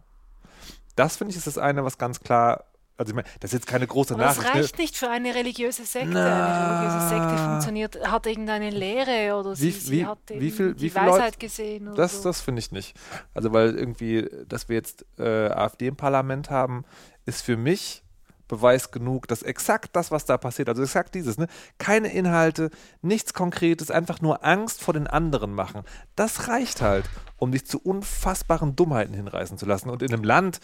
Das finde ich ist das eine, was ganz klar also ich meine, das ist jetzt keine große Aber Nachricht. Das reicht ne? nicht für eine religiöse Sekte. Na, eine religiöse Sekte funktioniert, hat irgendeine Lehre oder sie, wie, sie hat wie viel, die Weisheit Leute, gesehen. das so. das finde ich nicht. Also weil irgendwie, dass wir jetzt äh, AfD im Parlament haben, ist für mich Beweis genug, dass exakt das, was da passiert, also exakt dieses, ne, keine Inhalte, nichts Konkretes, einfach nur Angst vor den anderen machen, das reicht halt, um dich zu unfassbaren Dummheiten hinreißen zu lassen. Und in einem Land,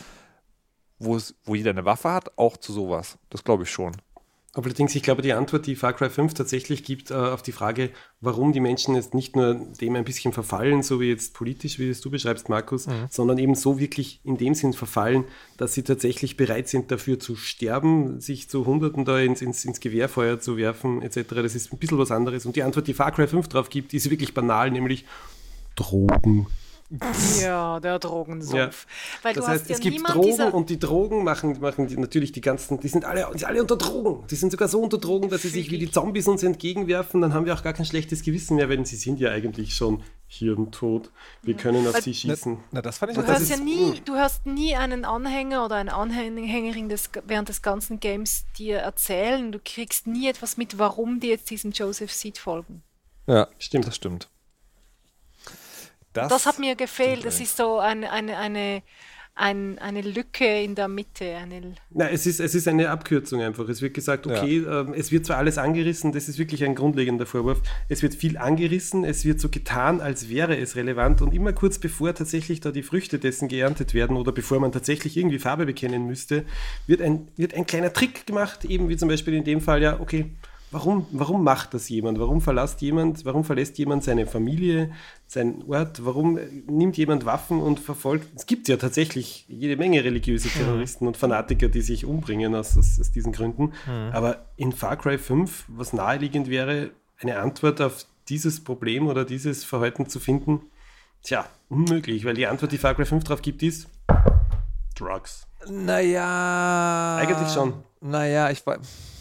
wo, wo jeder eine Waffe hat, auch zu sowas. Das glaube ich schon. Allerdings, ich glaube, die Antwort, die Far Cry 5 tatsächlich gibt äh, auf die Frage, warum die Menschen jetzt nicht nur dem ein bisschen verfallen, so wie jetzt politisch, wie es du beschreibst, Markus, mhm. sondern eben so wirklich in dem Sinn verfallen, dass sie tatsächlich bereit sind, dafür zu sterben, sich zu Hunderten da ins, ins, ins Gewehrfeuer zu werfen, etc. Das ist ein bisschen was anderes. Und die Antwort, die Far Cry 5 drauf gibt, ist wirklich banal, nämlich Drogen. Ja, der Drogensumpf. Ja. Weil das heißt, ja es gibt Drogen und die Drogen machen, machen die, natürlich die ganzen, die sind alle, die sind alle unter Drogen. Die sind sogar so unter Drogen, dass sie sich wie die Zombies uns entgegenwerfen. Dann haben wir auch gar kein schlechtes Gewissen mehr, denn sie sind ja eigentlich schon hirntot. Wir können auf Weil, sie schießen. Na, das fand ich du, hörst ja nie, du hörst nie einen Anhänger oder eine Anhängerin des, während des ganzen Games dir erzählen. Du kriegst nie etwas mit, warum die jetzt diesem Joseph Seed folgen. Ja, stimmt, das stimmt. Das, das hat mir gefehlt. Das ist so eine, eine, eine, ein, eine Lücke in der Mitte. Eine Nein, es ist, es ist eine Abkürzung einfach. Es wird gesagt, okay, ja. ähm, es wird zwar alles angerissen, das ist wirklich ein grundlegender Vorwurf. Es wird viel angerissen, es wird so getan, als wäre es relevant und immer kurz bevor tatsächlich da die Früchte dessen geerntet werden oder bevor man tatsächlich irgendwie Farbe bekennen müsste, wird ein, wird ein kleiner Trick gemacht, eben wie zum Beispiel in dem Fall, ja, okay, Warum, warum macht das jemand? Warum verlässt jemand, warum verlässt jemand seine Familie, seinen Ort? Warum nimmt jemand Waffen und verfolgt? Es gibt ja tatsächlich jede Menge religiöse Terroristen und Fanatiker, die sich umbringen aus, aus, aus diesen Gründen. Mhm. Aber in Far Cry 5, was naheliegend wäre, eine Antwort auf dieses Problem oder dieses Verhalten zu finden, tja, unmöglich, weil die Antwort, die Far Cry 5 drauf gibt, ist Drugs. Naja. Eigentlich schon. Naja, ich weiß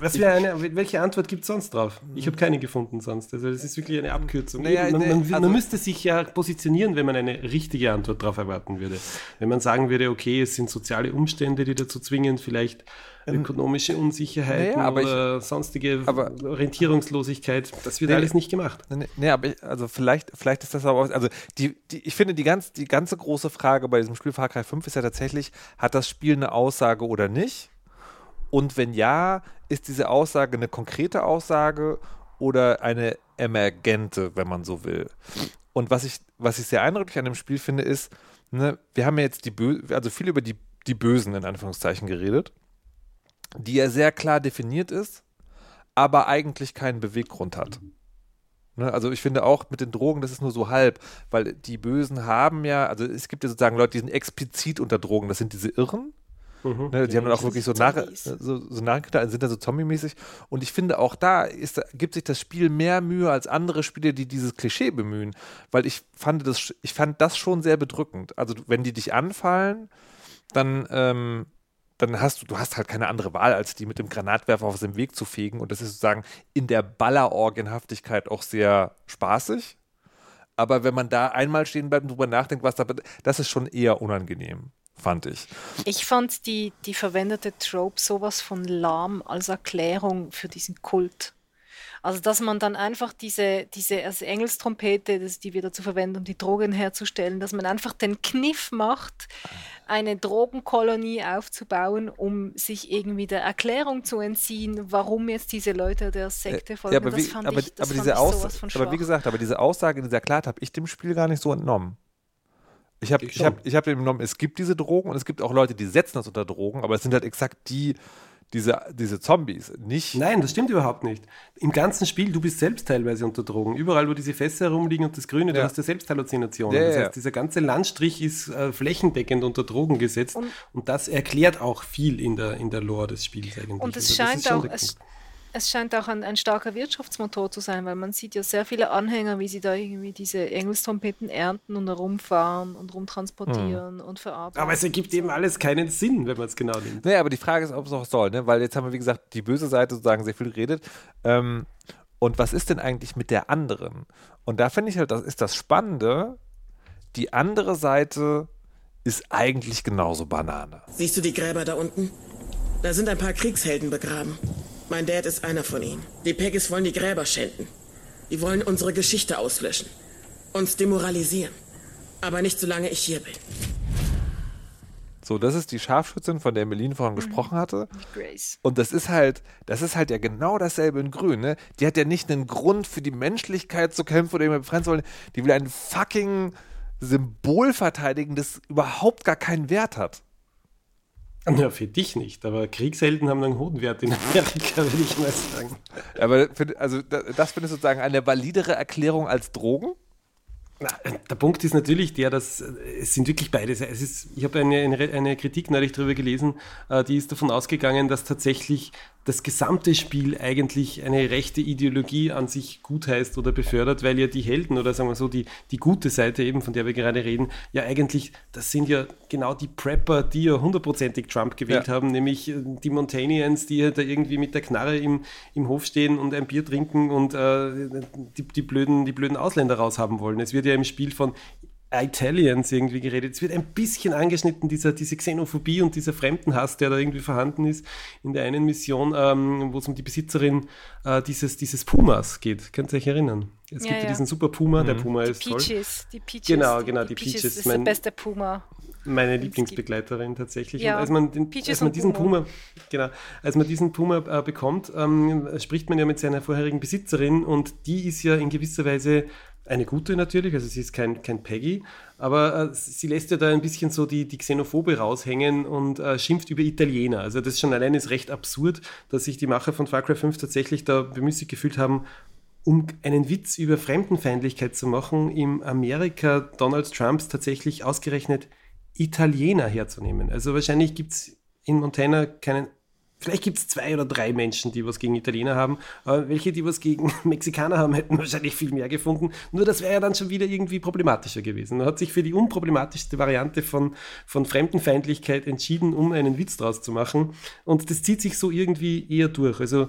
was wäre eine, welche Antwort gibt es sonst drauf? Ich habe keine gefunden sonst. Also das ist wirklich eine Abkürzung. Naja, man, man, also, man, müsste sich ja positionieren, wenn man eine richtige Antwort darauf erwarten würde. Wenn man sagen würde, okay, es sind soziale Umstände, die dazu zwingen, vielleicht ähm, ökonomische Unsicherheiten naja, oder ich, sonstige aber, Orientierungslosigkeit. Das wird nee, alles nicht gemacht. Nee, nee aber ich, also vielleicht, vielleicht ist das aber auch, also die, die, ich finde, die, ganz, die ganze große Frage bei diesem Spiel Far Cry 5 ist ja tatsächlich, hat das Spiel eine Aussage oder nicht? Und wenn ja, ist diese Aussage eine konkrete Aussage oder eine emergente, wenn man so will? Und was ich, was ich sehr eindrücklich an dem Spiel finde, ist, ne, wir haben ja jetzt die Bö also viel über die, die Bösen in Anführungszeichen geredet, die ja sehr klar definiert ist, aber eigentlich keinen Beweggrund hat. Ne, also ich finde auch mit den Drogen, das ist nur so halb, weil die Bösen haben ja, also es gibt ja sozusagen Leute, die sind explizit unter Drogen, das sind diese Irren, Mhm. Ne, die ja, haben dann auch wirklich so, nach, so, so Nachrichten, sind dann so Zombie-mäßig. Und ich finde, auch da ist, gibt sich das Spiel mehr Mühe als andere Spiele, die dieses Klischee bemühen. Weil ich fand das, ich fand das schon sehr bedrückend. Also, wenn die dich anfallen, dann, ähm, dann hast du, du hast halt keine andere Wahl, als die mit dem Granatwerfer auf dem Weg zu fegen. Und das ist sozusagen in der Ballerorgenhaftigkeit auch sehr spaßig. Aber wenn man da einmal stehen bleibt und drüber nachdenkt, was da, das ist schon eher unangenehm fand ich. Ich fand die, die verwendete Trope sowas von lahm als Erklärung für diesen Kult. Also, dass man dann einfach diese, diese also Engelstrompete, das, die wir dazu verwenden, um die Drogen herzustellen, dass man einfach den Kniff macht, eine Drogenkolonie aufzubauen, um sich irgendwie der Erklärung zu entziehen, warum jetzt diese Leute der Sekte folgen. Ja, aber, wie, aber, ich, aber diese Aussage, aber wie gesagt, aber diese Aussage in dieser Klarheit habe ich dem Spiel gar nicht so entnommen. Ich habe ich hab, ich hab genommen, es gibt diese Drogen und es gibt auch Leute, die setzen das unter Drogen, aber es sind halt exakt die, diese, diese Zombies, nicht. Nein, das stimmt überhaupt nicht. Im ganzen Spiel, du bist selbst teilweise unter Drogen. Überall, wo diese Fässer herumliegen und das Grüne, ja. du hast ja selbst Halluzinationen. Ja, das heißt, dieser ganze Landstrich ist äh, flächendeckend unter Drogen gesetzt und, und, das erklärt auch viel in der, in der Lore des Spiels eigentlich. Und es also, scheint auch, es, es scheint auch ein, ein, starker Wirtschaftsmotor zu sein, weil man sieht ja sehr viele Anhänger, wie sie da irgendwie diese Engelstrompeten ernten und herumfahren und rumtransportieren hm. und verarbeiten. Aber es ergibt eben alles keinen Sinn, wenn man es genau nimmt. Nee, aber die Frage ist, ob es auch soll, ne? weil jetzt haben wir, wie gesagt, die böse Seite sozusagen sehr viel geredet. Ähm, und was ist denn eigentlich mit der anderen? Und da finde ich halt, das ist das Spannende, die andere Seite ist eigentlich genauso Banane. Siehst du die Gräber da unten? Da sind ein paar Kriegshelden begraben. Mein Dad ist einer von ihnen. Die Peggies wollen die Gräber schänden. Die wollen unsere Geschichte auslöschen. Uns demoralisieren. Aber nicht solange ich hier bin. So, das ist die Scharfschützin, von der Meline vorhin mhm. gesprochen hatte. Grace. Und das ist halt, das ist halt ja genau dasselbe in Grün, ne? Die hat ja nicht einen Grund für die Menschlichkeit zu kämpfen oder jemanden befreien zu wollen. Die will ein fucking Symbol verteidigen, das überhaupt gar keinen Wert hat. Ja, für dich nicht, aber Kriegshelden haben einen hohen Wert in Amerika, würde ich mal sagen. Aber also das findest du sozusagen eine validere Erklärung als Drogen? Der Punkt ist natürlich der, dass äh, es sind wirklich beides. Es ist, ich habe eine, eine, eine Kritik neulich darüber gelesen, äh, die ist davon ausgegangen, dass tatsächlich das gesamte Spiel eigentlich eine rechte Ideologie an sich gutheißt oder befördert, weil ja die Helden oder sagen wir so, die, die gute Seite eben, von der wir gerade reden, ja eigentlich, das sind ja genau die Prepper, die ja hundertprozentig Trump gewählt ja. haben, nämlich äh, die Montanians, die ja da irgendwie mit der Knarre im, im Hof stehen und ein Bier trinken und äh, die, die, blöden, die blöden Ausländer raushaben wollen. Es wird ja im Spiel von Italians irgendwie geredet. Es wird ein bisschen angeschnitten, dieser, diese Xenophobie und dieser Fremdenhass, der da irgendwie vorhanden ist in der einen Mission, ähm, wo es um die Besitzerin äh, dieses, dieses Pumas geht. Könnt ihr euch erinnern? Es ja, gibt ja diesen super Puma, mhm. der Puma die ist Peaches, toll. Die Peaches. Genau, genau, die, die Peaches. Peaches ist mein, der beste Puma. Meine Lieblingsbegleiterin tatsächlich. Ja, und als man, den, als man diesen Puma, genau, als man diesen Puma äh, bekommt, ähm, spricht man ja mit seiner vorherigen Besitzerin und die ist ja in gewisser Weise eine gute natürlich, also sie ist kein, kein Peggy, aber äh, sie lässt ja da ein bisschen so die, die Xenophobe raushängen und äh, schimpft über Italiener. Also das schon allein ist recht absurd, dass sich die Macher von Far Cry 5 tatsächlich da bemüßigt gefühlt haben, um einen Witz über Fremdenfeindlichkeit zu machen, im Amerika Donald Trumps tatsächlich ausgerechnet Italiener herzunehmen. Also wahrscheinlich gibt es in Montana keinen Vielleicht gibt es zwei oder drei Menschen, die was gegen Italiener haben, aber welche, die was gegen Mexikaner haben, hätten wahrscheinlich viel mehr gefunden. Nur das wäre ja dann schon wieder irgendwie problematischer gewesen. Man hat sich für die unproblematischste Variante von, von Fremdenfeindlichkeit entschieden, um einen Witz draus zu machen. Und das zieht sich so irgendwie eher durch. Also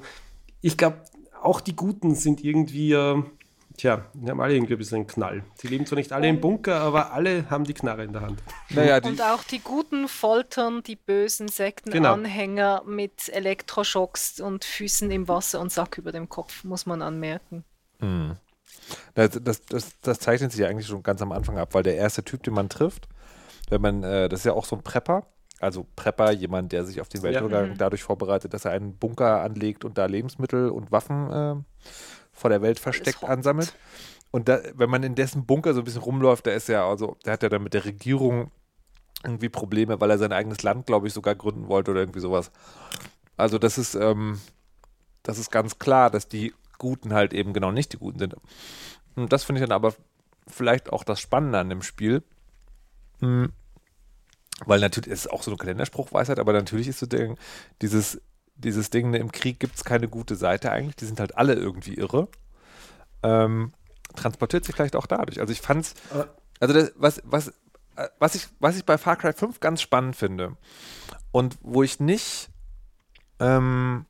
ich glaube, auch die Guten sind irgendwie äh, Tja, die haben alle irgendwie ein bisschen einen Knall. Sie leben zwar nicht alle im Bunker, aber alle haben die Knarre in der Hand. Naja, und auch die Guten foltern die bösen Sektenanhänger genau. mit Elektroschocks und Füßen im Wasser und Sack über dem Kopf, muss man anmerken. Mhm. Das, das, das, das, zeichnet sich ja eigentlich schon ganz am Anfang ab, weil der erste Typ, den man trifft, wenn man, äh, das ist ja auch so ein Prepper, also Prepper, jemand, der sich auf den Weltuntergang ja. Mhm. dadurch vorbereitet, dass er einen Bunker anlegt und da Lebensmittel und Waffen äh, vor der Welt versteckt ansammelt. Und da, wenn man in dessen Bunker so ein bisschen rumläuft, da ist ja, also, der hat ja dann mit der Regierung irgendwie Probleme, weil er sein eigenes Land, glaube ich, sogar gründen wollte oder irgendwie sowas. Also das ist, ähm, das ist ganz klar, dass die Guten halt eben genau nicht die Guten sind. Und das finde ich dann aber vielleicht auch das Spannende an dem Spiel. Hm. Weil natürlich ist es auch so eine Kalenderspruchweisheit, aber natürlich ist so der, dieses dieses Ding, ne, im Krieg gibt es keine gute Seite eigentlich, die sind halt alle irgendwie irre. Ähm, transportiert sich vielleicht auch dadurch. Also ich fand's, also das, was, was, äh, was ich, was ich bei Far Cry 5 ganz spannend finde und wo ich nicht, ähm,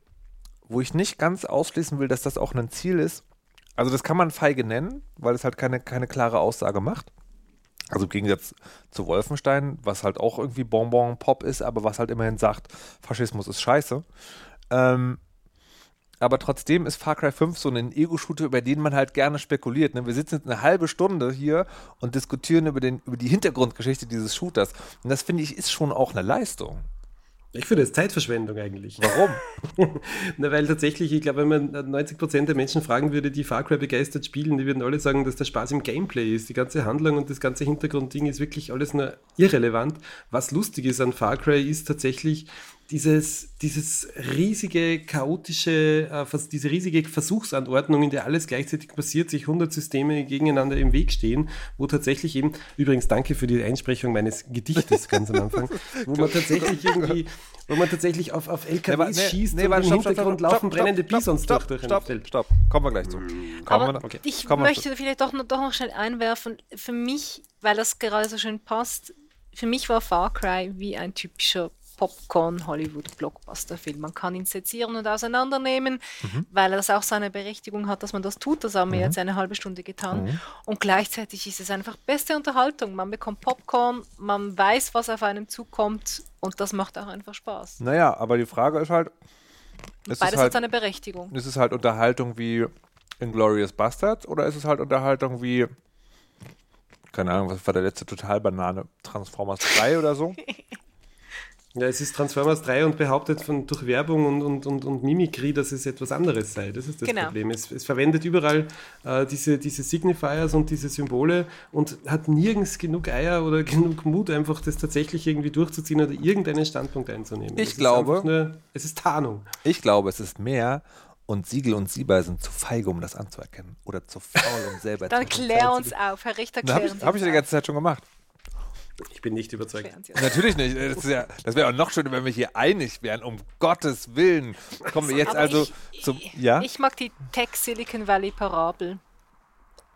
wo ich nicht ganz ausschließen will, dass das auch ein Ziel ist, also das kann man feige nennen, weil es halt keine, keine klare Aussage macht. Also im Gegensatz zu Wolfenstein, was halt auch irgendwie Bonbon-Pop ist, aber was halt immerhin sagt, Faschismus ist scheiße. Ähm, aber trotzdem ist Far Cry 5 so ein Ego-Shooter, über den man halt gerne spekuliert. Ne? Wir sitzen jetzt eine halbe Stunde hier und diskutieren über, den, über die Hintergrundgeschichte dieses Shooters. Und das finde ich ist schon auch eine Leistung. Ich finde das Zeitverschwendung eigentlich. Warum? Na, weil tatsächlich, ich glaube, wenn man 90% der Menschen fragen würde, die Far Cry begeistert spielen, die würden alle sagen, dass der Spaß im Gameplay ist. Die ganze Handlung und das ganze Hintergrundding ist wirklich alles nur irrelevant. Was lustig ist an Far Cry ist tatsächlich, dieses, dieses riesige, chaotische, äh, diese riesige Versuchsanordnung, in der alles gleichzeitig passiert, sich 100 Systeme gegeneinander im Weg stehen, wo tatsächlich eben, übrigens danke für die Einsprechung meines Gedichtes ganz am Anfang, wo man tatsächlich irgendwie, wo man tatsächlich auf, auf LKWs nee, schießt nee, und im stopp, Hintergrund stopp, laufen stopp, brennende Bisons stopp, durch stopp, stopp, stopp, kommen wir gleich zu. Kommen wir, okay. Ich Kommen möchte vielleicht doch noch, doch noch schnell einwerfen, für mich, weil das gerade so schön passt, für mich war Far Cry wie ein typischer Popcorn-Hollywood-Blockbuster-Film. Man kann ihn sezieren und auseinandernehmen, mhm. weil er das auch seine Berechtigung hat, dass man das tut. Das haben wir mhm. jetzt eine halbe Stunde getan. Mhm. Und gleichzeitig ist es einfach beste Unterhaltung. Man bekommt Popcorn, man weiß, was auf einem zukommt und das macht auch einfach Spaß. Naja, aber die Frage ist halt. Ist Beides halt, hat seine Berechtigung. Ist es halt Unterhaltung wie Inglorious Bastards oder ist es halt Unterhaltung wie keine Ahnung, was war der letzte Totalbanane? Transformers 3 oder so? Ja, es ist Transformers 3 und behauptet von, durch Werbung und, und, und, und Mimikry, dass es etwas anderes sei. Das ist das genau. Problem. Es, es, verwendet überall äh, diese, diese Signifiers und diese Symbole und hat nirgends genug Eier oder genug Mut, einfach das tatsächlich irgendwie durchzuziehen oder irgendeinen Standpunkt einzunehmen. Ich es glaube, nur, es ist Tarnung. Ich glaube, es ist mehr und Siegel und Sieber sind zu feige, um das anzuerkennen. Oder zu faul, um selber Dann zu Dann klär uns auf, Herr Richter, klären Habe ich, hab ich die ganze Zeit schon gemacht. Ich bin nicht überzeugt. Natürlich nicht. Das, ja, das wäre auch noch schöner, wenn wir hier einig wären. Um Gottes Willen. Kommen wir jetzt Aber also ich, zum. Ja? Ich mag die Tech Silicon Valley Parabel.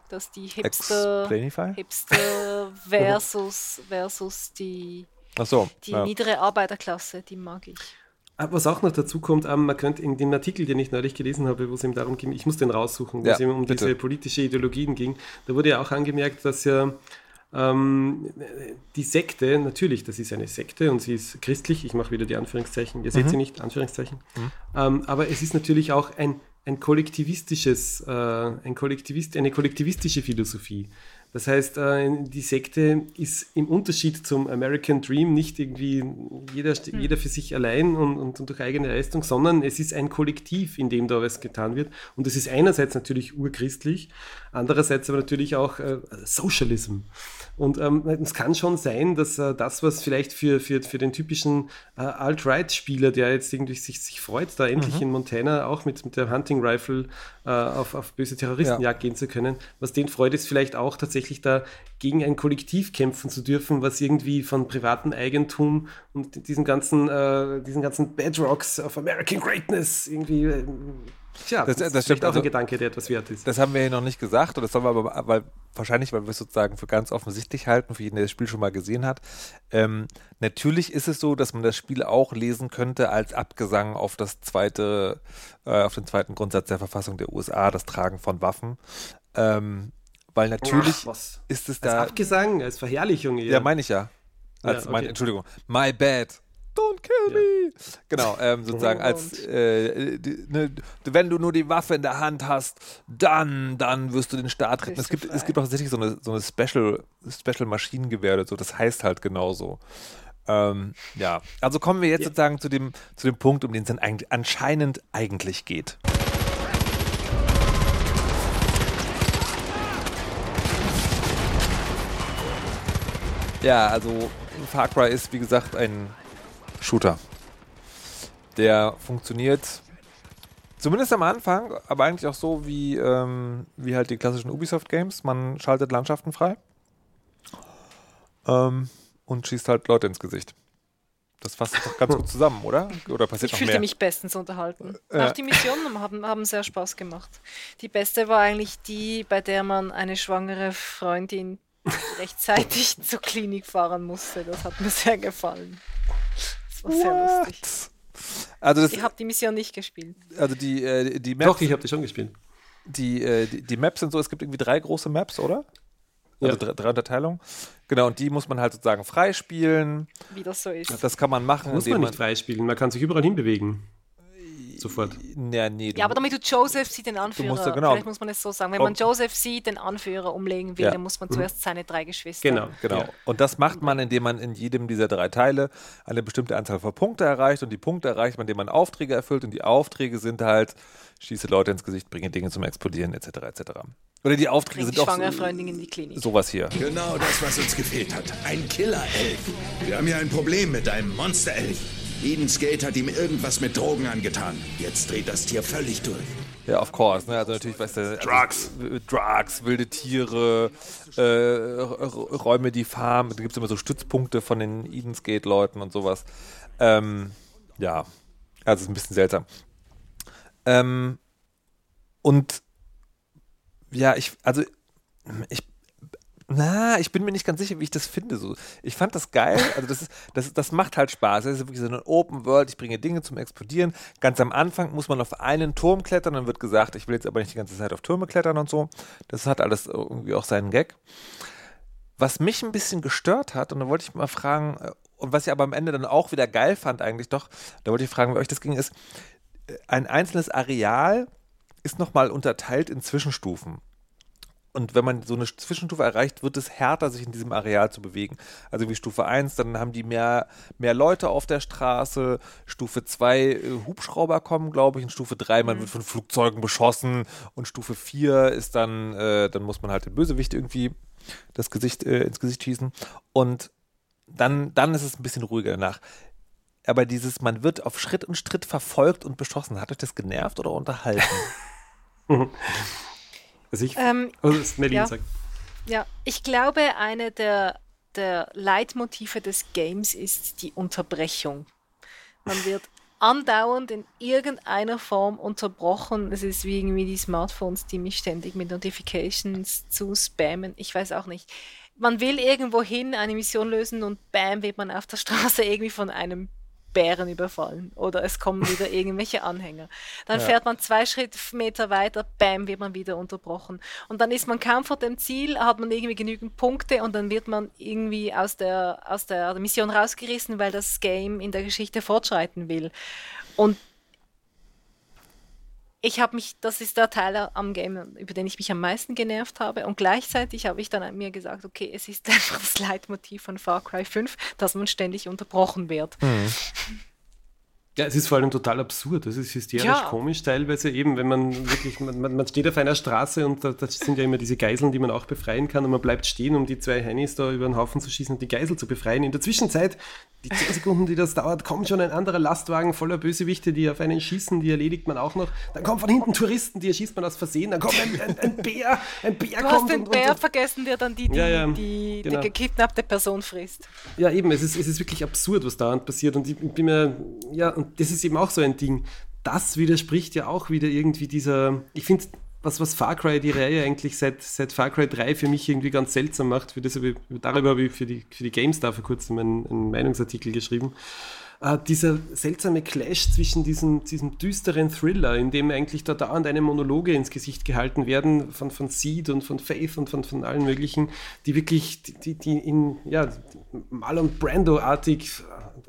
Dass die Hipster, Hipster versus, versus die, so, die ja. niedere Arbeiterklasse, die mag ich. Ah, was auch noch dazu kommt, ähm, man könnte in dem Artikel, den ich neulich gelesen habe, wo es ihm darum ging, ich muss den raussuchen, wo ja, es ihm um bitte. diese politische Ideologien ging, da wurde ja auch angemerkt, dass ja ähm, die Sekte, natürlich, das ist eine Sekte und sie ist christlich, ich mache wieder die Anführungszeichen, ihr seht mhm. sie nicht, Anführungszeichen, mhm. ähm, aber es ist natürlich auch ein, ein kollektivistisches, äh, ein Kollektivist, eine kollektivistische Philosophie. Das heißt, äh, die Sekte ist im Unterschied zum American Dream nicht irgendwie jeder, hm. jeder für sich allein und, und, durch eigene Leistung, sondern es ist ein Kollektiv, in dem da was getan wird. Und es ist einerseits natürlich urchristlich, andererseits aber natürlich auch äh, Socialism. Und ähm, es kann schon sein, dass äh, das, was vielleicht für, für, für den typischen äh, Alt-Right-Spieler, der jetzt irgendwie sich, sich freut, da endlich mhm. in Montana auch mit, mit der Hunting Rifle äh, auf, auf böse Terroristenjagd ja. gehen zu können, was den freut, ist vielleicht auch tatsächlich da gegen ein Kollektiv kämpfen zu dürfen, was irgendwie von privatem Eigentum und diesen ganzen, äh, diesen ganzen Bedrocks of American Greatness irgendwie äh, Tja, das, das, das stimmt auch also, ein Gedanke, der etwas wert ist. Das haben wir hier noch nicht gesagt und das sollen wir aber, weil, wahrscheinlich, weil wir es sozusagen für ganz offensichtlich halten, für jeden, der das Spiel schon mal gesehen hat. Ähm, natürlich ist es so, dass man das Spiel auch lesen könnte als Abgesang auf das zweite, äh, auf den zweiten Grundsatz der Verfassung der USA, das Tragen von Waffen. Ähm, weil natürlich Ach, ist es da. Als Abgesang, als Verherrlichung. Ja, meine ich ja. Als ja, okay. mein, Entschuldigung. My bad. Don't kill me. Genau, ähm, sozusagen als, äh, die, ne, wenn du nur die Waffe in der Hand hast, dann, dann wirst du den Start retten. Es gibt, es gibt auch tatsächlich so eine, so eine Special, Special Maschinengewehr, so, das heißt halt genauso. Ähm, ja, also kommen wir jetzt ja. sozusagen zu dem, zu dem Punkt, um den es dann eigentlich, anscheinend eigentlich geht. Ja, also Far Cry ist, wie gesagt, ein Shooter. Der funktioniert zumindest am Anfang, aber eigentlich auch so wie, ähm, wie halt die klassischen Ubisoft-Games. Man schaltet Landschaften frei ähm, und schießt halt Leute ins Gesicht. Das fasst doch ganz gut zusammen, oder? Oder passiert ich fühlte mich bestens unterhalten. Äh, Auch die Missionen haben, haben sehr Spaß gemacht. Die beste war eigentlich die, bei der man eine schwangere Freundin rechtzeitig zur Klinik fahren musste. Das hat mir sehr gefallen war sehr What? lustig. Also das, ich habe die Mission nicht gespielt. Also die, äh, die Maps. Doch, ich habe die schon gespielt. Die, äh, die, die, Maps sind so, es gibt irgendwie drei große Maps, oder? Also ja. drei, drei Unterteilungen. Genau, und die muss man halt sozusagen freispielen. Wie das so ist. Das kann man machen. Muss man nicht freispielen, man kann sich überall hinbewegen sofort. Ja, nee, ja, aber damit du Joseph sieht, den Anführer, musst, genau. vielleicht muss man es so sagen, wenn man Joseph sieht, den Anführer umlegen will, ja. dann muss man mhm. zuerst seine drei Geschwister. Genau, genau. Ja. Und das macht man, indem man in jedem dieser drei Teile eine bestimmte Anzahl von Punkten erreicht und die Punkte erreicht man, indem man Aufträge erfüllt und die Aufträge sind halt, schieße Leute ins Gesicht, bringe Dinge zum Explodieren, etc., etc. Oder die Aufträge Bring sind auch so, in die Klinik. sowas hier. Genau das, was uns gefehlt hat. Ein Killer-Elf. Wir haben hier ein Problem mit einem Monster-Elf. Eden's Gate hat ihm irgendwas mit Drogen angetan. Jetzt dreht das Tier völlig durch. Ja, of course. Ne? Also natürlich, weißt du, also Drugs. Also, Drugs, wilde Tiere, äh, Räume, die farmen. Da gibt es immer so Stützpunkte von den Eden's Gate-Leuten und sowas. Ähm, ja, also ist ein bisschen seltsam. Ähm, und ja, ich, also ich na, ich bin mir nicht ganz sicher, wie ich das finde. So, ich fand das geil. Also das, ist, das, das macht halt Spaß. Es ist wirklich so eine Open World. Ich bringe Dinge zum Explodieren. Ganz am Anfang muss man auf einen Turm klettern. Dann wird gesagt, ich will jetzt aber nicht die ganze Zeit auf Türme klettern und so. Das hat alles irgendwie auch seinen Gag. Was mich ein bisschen gestört hat, und da wollte ich mal fragen, äh, und was ich aber am Ende dann auch wieder geil fand eigentlich doch, da wollte ich fragen, wie euch das ging, ist, äh, ein einzelnes Areal ist nochmal unterteilt in Zwischenstufen. Und wenn man so eine Zwischenstufe erreicht, wird es härter, sich in diesem Areal zu bewegen. Also wie Stufe 1, dann haben die mehr, mehr Leute auf der Straße. Stufe 2, äh, Hubschrauber kommen, glaube ich. In Stufe 3, man mhm. wird von Flugzeugen beschossen. Und Stufe 4 ist dann, äh, dann muss man halt den Bösewicht irgendwie das Gesicht, äh, ins Gesicht schießen. Und dann, dann ist es ein bisschen ruhiger danach. Aber dieses, man wird auf Schritt und Schritt verfolgt und beschossen. Hat euch das genervt oder unterhalten? Also ich, ähm, also ja, sagt. ja, ich glaube, eine der, der Leitmotive des Games ist die Unterbrechung. Man wird andauernd in irgendeiner Form unterbrochen. Es ist wie irgendwie die Smartphones, die mich ständig mit Notifications zu spammen. Ich weiß auch nicht. Man will irgendwo hin eine Mission lösen und bam, wird man auf der Straße irgendwie von einem Bären überfallen oder es kommen wieder irgendwelche Anhänger. Dann ja. fährt man zwei Schrittmeter weiter, bam, wird man wieder unterbrochen. Und dann ist man kaum vor dem Ziel, hat man irgendwie genügend Punkte und dann wird man irgendwie aus der, aus der Mission rausgerissen, weil das Game in der Geschichte fortschreiten will. Und ich habe mich, das ist der Teil am Game, über den ich mich am meisten genervt habe. Und gleichzeitig habe ich dann mir gesagt, okay, es ist einfach das Leitmotiv von Far Cry 5, dass man ständig unterbrochen wird. Mhm. Ja, es ist vor allem total absurd. Es ist hysterisch ja. komisch teilweise eben, wenn man wirklich, man, man steht auf einer Straße und da, das sind ja immer diese Geiseln, die man auch befreien kann und man bleibt stehen, um die zwei Hennies da über den Haufen zu schießen und die Geisel zu befreien. In der Zwischenzeit, die zehn Sekunden, die das dauert, kommt schon ein anderer Lastwagen voller Bösewichte, die auf einen schießen, die erledigt man auch noch. Dann kommen von hinten Touristen, die erschießt man aus Versehen. Dann kommt ein, ein, ein Bär, ein Bär du kommt. hast den und, Bär und, vergessen, der dann die, die, ja, ja, die, genau. die gekidnappte Person frisst. Ja, eben, es ist, es ist wirklich absurd, was da passiert und ich bin mir, ja, und das ist eben auch so ein Ding. Das widerspricht ja auch wieder irgendwie dieser, ich finde, was, was Far Cry, die Reihe eigentlich seit, seit Far Cry 3 für mich irgendwie ganz seltsam macht, für das, darüber habe ich für die, für die GameStar vor kurzem einen, einen Meinungsartikel geschrieben. Uh, dieser seltsame Clash zwischen diesem, diesem düsteren Thriller, in dem eigentlich da dauernd eine Monologe ins Gesicht gehalten werden von, von Seed und von Faith und von, von allen möglichen, die wirklich, die, die in, ja, Marlon Brando-artig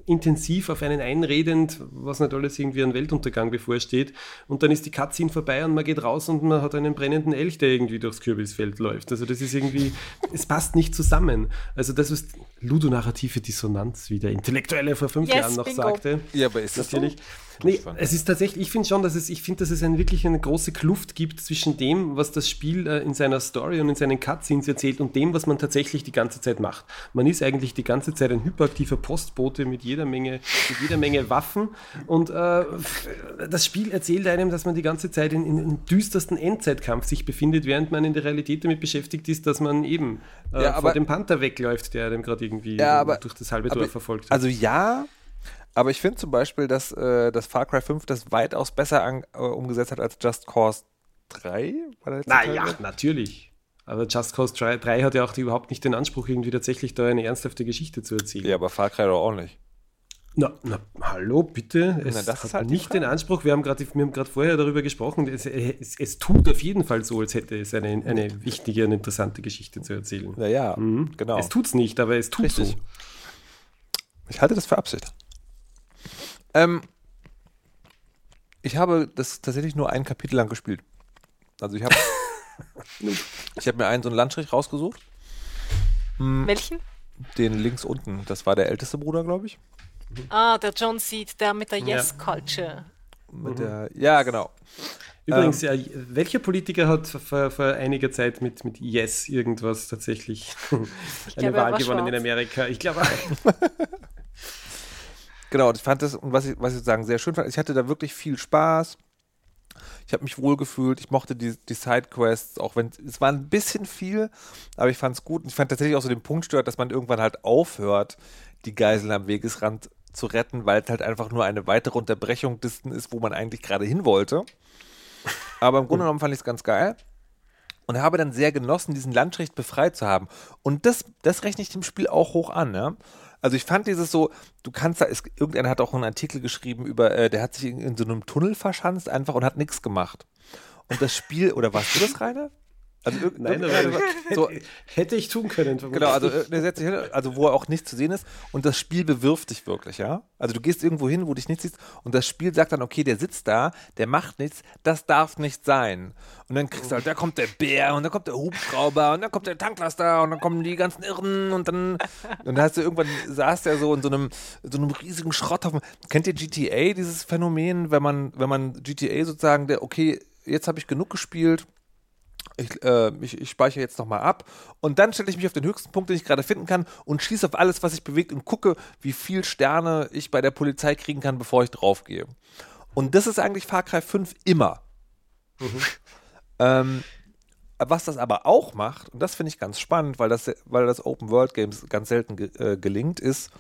intensiv auf einen einredend, was nicht alles irgendwie ein Weltuntergang bevorsteht. Und dann ist die Cutscene vorbei und man geht raus und man hat einen brennenden Elch, der irgendwie durchs Kürbisfeld läuft. Also das ist irgendwie, es passt nicht zusammen. Also das ist ludonarrative Dissonanz, wie der Intellektuelle vor fünf yes, Jahren noch bingo. sagte. Ja, aber ist das natürlich. So? Nee, es ist tatsächlich, ich finde schon, dass es, ich finde, dass es eine, wirklich eine große Kluft gibt zwischen dem, was das Spiel äh, in seiner Story und in seinen Cutscenes erzählt und dem, was man tatsächlich die ganze Zeit macht. Man ist eigentlich die ganze Zeit ein hyperaktiver Postbote mit jeder Menge, mit jeder Menge Waffen und äh, das Spiel erzählt einem, dass man die ganze Zeit in, in, in düstersten Endzeitkampf sich befindet, während man in der Realität damit beschäftigt ist, dass man eben äh, ja, aber, vor dem Panther wegläuft, der einem gerade irgendwie ja, aber, durch das halbe Dorf verfolgt hat. Also ja, aber ich finde zum Beispiel, dass, äh, dass Far Cry 5 das weitaus besser an, äh, umgesetzt hat als Just Cause 3. Naja, natürlich. Aber Just Cause 3, 3 hat ja auch überhaupt nicht den Anspruch, irgendwie tatsächlich da eine ernsthafte Geschichte zu erzählen. Ja, aber Far Cry doch auch nicht. Na, na, hallo, bitte. Es na, hat halt nicht den Anspruch, wir haben gerade vorher darüber gesprochen, es, es, es, tut auf jeden Fall so, als hätte es eine, eine wichtige und interessante Geschichte zu erzählen. Naja, mhm. genau. Es tut es nicht, aber es tut Richtig. so. Ich halte das für Absicht. Ähm, ich habe das tatsächlich nur ein Kapitel lang gespielt. Also ich habe ich habe mir einen so einen Landstrich rausgesucht. Hm, Welchen? Den links unten. Das war der älteste Bruder, glaube ich. Ah, der John Seed, der mit der Yes-Culture. Mit der, ja, genau. Übrigens, ähm, ja, welcher Politiker hat vor, vor, einiger Zeit mit, mit Yes irgendwas tatsächlich eine Wahl gewonnen schwarz. in Amerika? Ich glaube. Genau, ich fand das, und was ich, was ich sagen, sehr schön fand, ich hatte da wirklich viel Spaß. Ich habe mich wohl gefühlt, ich mochte die, die Sidequests, auch wenn es war ein bisschen viel, aber ich fand es gut. Und ich fand tatsächlich auch so den Punkt stört, dass man irgendwann halt aufhört, die Geiseln am Wegesrand zu retten, weil es halt einfach nur eine weitere Unterbrechung dessen ist, wo man eigentlich gerade hin wollte. Aber im Grunde genommen fand ich es ganz geil und habe dann sehr genossen, diesen Landstrich befreit zu haben. Und das, das rechne ich dem Spiel auch hoch an. Ja? Also ich fand dieses so, du kannst da, ist, irgendeiner hat auch einen Artikel geschrieben über, äh, der hat sich in, in, so einem Tunnel verschanzt einfach und hat nichts gemacht. Und das Spiel, oder warst du das, Rainer? Also, Nein, aber so, hätte ich tun können. Genau, also, also wo er auch nicht zu sehen ist und das Spiel bewirft dich wirklich, ja. Also du gehst irgendwo hin, wo dich nichts siehst und das Spiel sagt dann, okay, der sitzt da, der macht nichts, das darf nicht sein. Und dann kriegst du halt, da kommt der Bär und dann kommt der Hubschrauber und dann kommt der Tanklaster und dann kommen die ganzen Irren und dann, und dann hast du irgendwann, saß der so in so einem, so einem riesigen Schrotthaufen. Kennt ihr GTA, dieses Phänomen, wenn man, wenn man GTA sozusagen, der, okay, jetzt habe ich genug gespielt, ich, äh, ich, ich, speichere jetzt nochmal ab und dann stelle ich mich auf den höchsten Punkt, den ich gerade finden kann und schieße auf alles, was sich bewegt und gucke, wie viel Sterne ich bei der Polizei kriegen kann, bevor ich draufgehe. Und das ist eigentlich Far Cry 5 immer. Mhm. ähm, was das aber auch macht, und das finde ich ganz spannend, weil das, weil das Open World Games ganz selten ge äh, gelingt, ist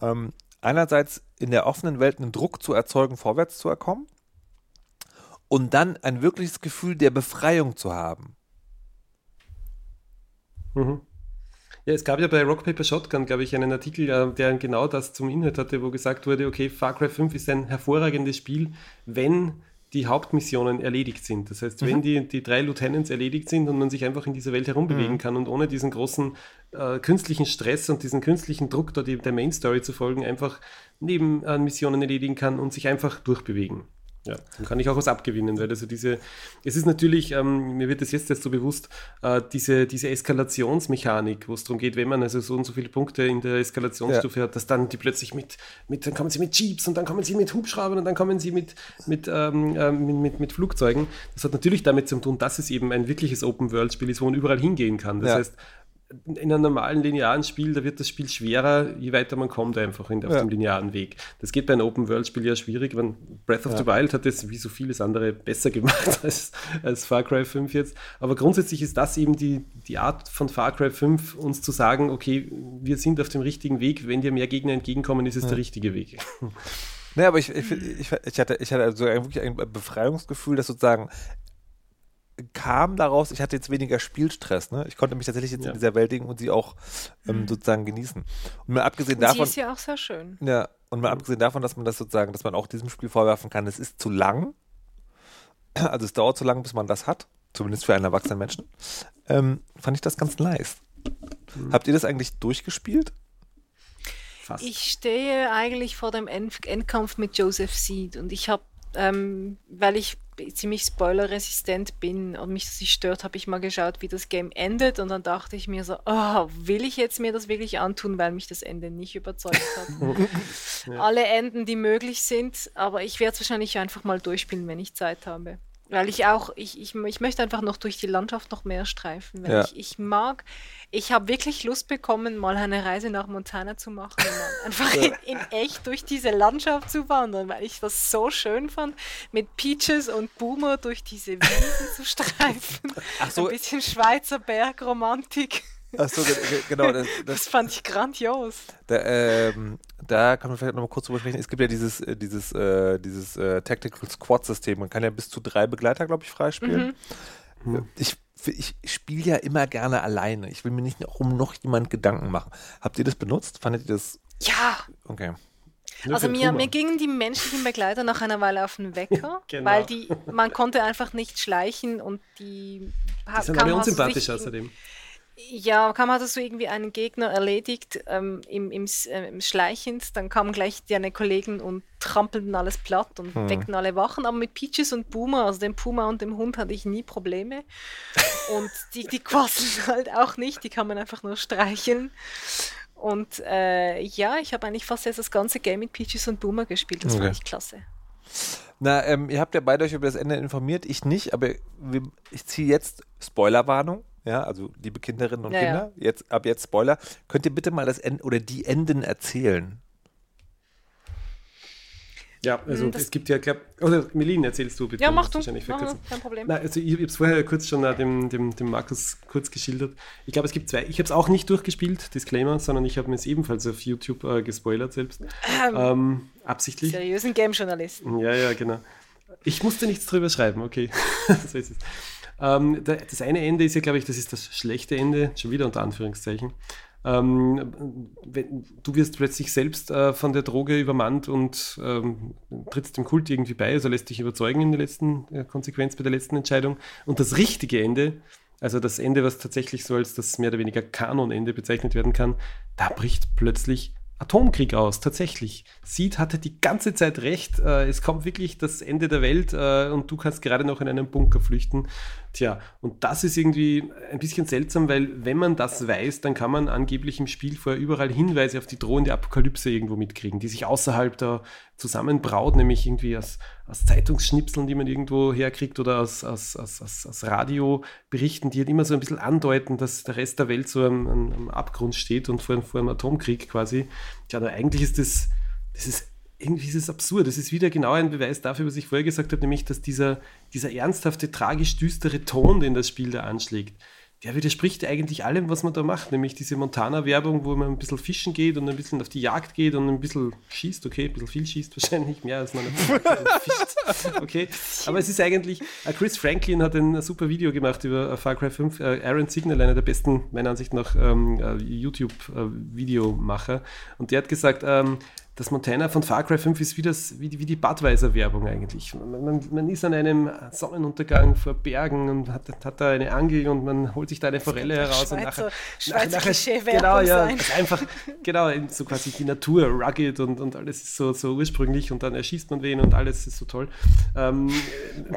ähm, einerseits in der offenen Welt einen Druck zu erzeugen, vorwärts zu erkommen und dann ein wirkliches Gefühl der Befreiung zu haben. Mhm. Ja, es gab ja bei Rock Paper Shotgun, glaube ich, einen Artikel, äh, der genau das zum Inhalt hatte, wo gesagt wurde, okay, Far Cry 5 ist ein hervorragendes Spiel, wenn die Hauptmissionen erledigt sind. Das heißt, mhm. wenn die, die drei Lieutenants erledigt sind und man sich einfach in dieser Welt herumbewegen mhm. kann und ohne diesen großen äh, künstlichen Stress und diesen künstlichen Druck, da die, der Main Story zu folgen, einfach Nebenmissionen erledigen kann und sich einfach durchbewegen. Ja, dann kann ich auch was abgewinnen, weil also diese, es ist natürlich, ähm, mir wird das jetzt erst so bewusst, äh, diese, diese Eskalationsmechanik, wo es darum geht, wenn man also so und so viele Punkte in der Eskalationsstufe ja. hat, dass dann die plötzlich mit, mit, dann kommen sie mit Jeeps und dann kommen sie mit Hubschraubern und dann kommen sie mit, mit, ähm, äh, mit, mit, mit, Flugzeugen. Das hat natürlich damit zu tun, dass es eben ein wirkliches Open-World-Spiel ist, wo man überall hingehen kann. Das ja. heißt, in einem normalen linearen Spiel, da wird das Spiel schwerer, je weiter man kommt einfach in, auf ja. dem linearen Weg. Das geht bei einem Open-World-Spiel ja schwierig. Wenn Breath of ja. the Wild hat das wie so vieles andere besser gemacht als, als Far Cry 5 jetzt. Aber grundsätzlich ist das eben die, die Art von Far Cry 5, uns zu sagen, okay, wir sind auf dem richtigen Weg. Wenn dir mehr Gegner entgegenkommen, ist es ja. der richtige Weg. Naja, aber ich, ich, ich, ich, hatte, ich hatte so ein, wirklich ein Befreiungsgefühl, dass sozusagen kam daraus, ich hatte jetzt weniger Spielstress. Ne? Ich konnte mich tatsächlich jetzt ja. in dieser Welt und sie auch ähm, mhm. sozusagen genießen. Und mal abgesehen davon. Sie ist ja auch sehr schön. Ja, und mal abgesehen davon, dass man das sozusagen, dass man auch diesem Spiel vorwerfen kann, es ist zu lang. Also es dauert zu lang, bis man das hat. Zumindest für einen erwachsenen Menschen. Ähm, fand ich das ganz nice. Mhm. Habt ihr das eigentlich durchgespielt? Fast. Ich stehe eigentlich vor dem End Endkampf mit Joseph Seed und ich habe, ähm, weil ich ziemlich spoilerresistent bin und mich das nicht stört, habe ich mal geschaut, wie das Game endet und dann dachte ich mir so, oh, will ich jetzt mir das wirklich antun, weil mich das Ende nicht überzeugt hat. ja. Alle Enden, die möglich sind, aber ich werde es wahrscheinlich einfach mal durchspielen, wenn ich Zeit habe. Weil ich auch, ich, ich, ich möchte einfach noch durch die Landschaft noch mehr streifen. Ja. Ich, ich mag, ich habe wirklich Lust bekommen, mal eine Reise nach Montana zu machen einfach in, in, echt durch diese Landschaft zu wandern, weil ich das so schön fand, mit Peaches und Boomer durch diese Wiesen zu streifen. Ach so. Ein bisschen Schweizer Bergromantik. Achso, genau. Das, das, das, fand ich grandios. Da, ähm, da kann man vielleicht noch mal kurz drüber sprechen. Es gibt ja dieses, äh, dieses, äh, dieses äh, Tactical Squad-System. Man kann ja bis zu drei Begleiter, glaube ich, freispielen. Mhm. Ich, ich spiele ja immer gerne alleine. Ich will mir nicht um noch jemand Gedanken machen. Habt ihr das benutzt? Fandet ihr das? Ja. Okay. Also mir, mir gingen die menschlichen Begleiter nach einer Weile auf den Wecker, genau. weil die, man konnte einfach nicht schleichen und die, die sind aber unsympathisch außerdem. Ja, kaum hattest du irgendwie einen Gegner erledigt ähm, im, im, äh, im, Schleichend, dann kamen gleich deine Kollegen und trampelten alles platt und hm. weckten alle Wachen. Aber mit Peaches und Puma, also dem Puma und dem Hund, hatte ich nie Probleme. und die, die quasseln halt auch nicht, die kann man einfach nur streicheln. Und äh, ja, ich habe eigentlich fast jetzt das ganze Game mit Peaches und Boomer gespielt. Das okay. fand ich klasse. Na, ähm, ihr habt ja beide euch über das Ende informiert, ich nicht, aber ich ziehe jetzt Spoilerwarnung ja, also liebe Kinderinnen und ja, Kinder, ja. jetzt ab jetzt Spoiler, könnt ihr bitte mal das Ende oder die Enden erzählen? Ja, also hm, das es gibt ja, glaub, oder Melin, erzählst du bitte. Ja, mach du, mach kein Problem. Na, also ich, ich habe es vorher kurz schon uh, dem, dem, dem Markus kurz geschildert. Ich glaube, es gibt zwei. Ich habe es auch nicht durchgespielt, Disclaimer, sondern ich habe mir es ebenfalls auf YouTube uh, gespoilert selbst. Ähm, ähm, absichtlich. Seriösen Game-Journalisten. Ja, ja, genau. Ich musste nichts drüber schreiben, okay. so ist es. Ähm, das eine Ende ist ja, glaube ich, das ist das schlechte Ende, schon wieder unter Anführungszeichen. Ähm, wenn, du wirst plötzlich selbst äh, von der Droge übermannt und ähm, trittst dem Kult irgendwie bei, also lässt dich überzeugen in der letzten äh, Konsequenz bei der letzten Entscheidung. Und das richtige Ende also das Ende, was tatsächlich so als das mehr oder weniger Kanonende bezeichnet werden kann, da bricht plötzlich Atomkrieg aus, tatsächlich. Seed hatte die ganze Zeit recht, äh, es kommt wirklich das Ende der Welt äh, und du kannst gerade noch in einen Bunker flüchten. Tja, und das ist irgendwie ein bisschen seltsam, weil wenn man das weiß, dann kann man angeblich im Spiel vorher überall Hinweise auf die drohende Apokalypse irgendwo mitkriegen, die sich außerhalb da zusammenbraut, nämlich irgendwie aus, aus Zeitungsschnipseln, die man irgendwo herkriegt oder aus, aus, aus, aus, Radioberichten, die halt immer so ein bisschen andeuten, dass der Rest der Welt so am, am Abgrund steht und vor, vor einem Atomkrieg quasi. Tja, aber eigentlich ist das, das ist irgendwie ist es absurd. Das ist wieder genau ein Beweis dafür, was ich vorher gesagt habe, nämlich, dass dieser, dieser ernsthafte, tragisch düstere Ton, den das Spiel da anschlägt, der widerspricht eigentlich allem, was man da macht, nämlich diese Montana-Werbung, wo man ein bisschen fischen geht und ein bisschen auf die Jagd geht und ein bisschen schießt, okay, ein bisschen viel schießt wahrscheinlich, mehr als man fischt, okay, aber es ist eigentlich, äh, Chris Franklin hat ein super Video gemacht über äh, Far Cry 5, äh, Aaron Signal, einer der besten, meiner Ansicht nach, ähm, YouTube-Videomacher und der hat gesagt, ähm, das Montana von Far Cry 5 ist wie, das, wie, die, wie die Budweiser-Werbung eigentlich. Man, man, man, ist an einem Sonnenuntergang vor Bergen und hat, hat da eine Angel und man holt sich da eine Forelle heraus. Schweizer, und nachher, Schweizer nachher genau, ja, also einfach, genau, so quasi die Natur, rugged und, und alles ist so, so ursprünglich und dann erschießt man wen und alles ist so toll. Ähm,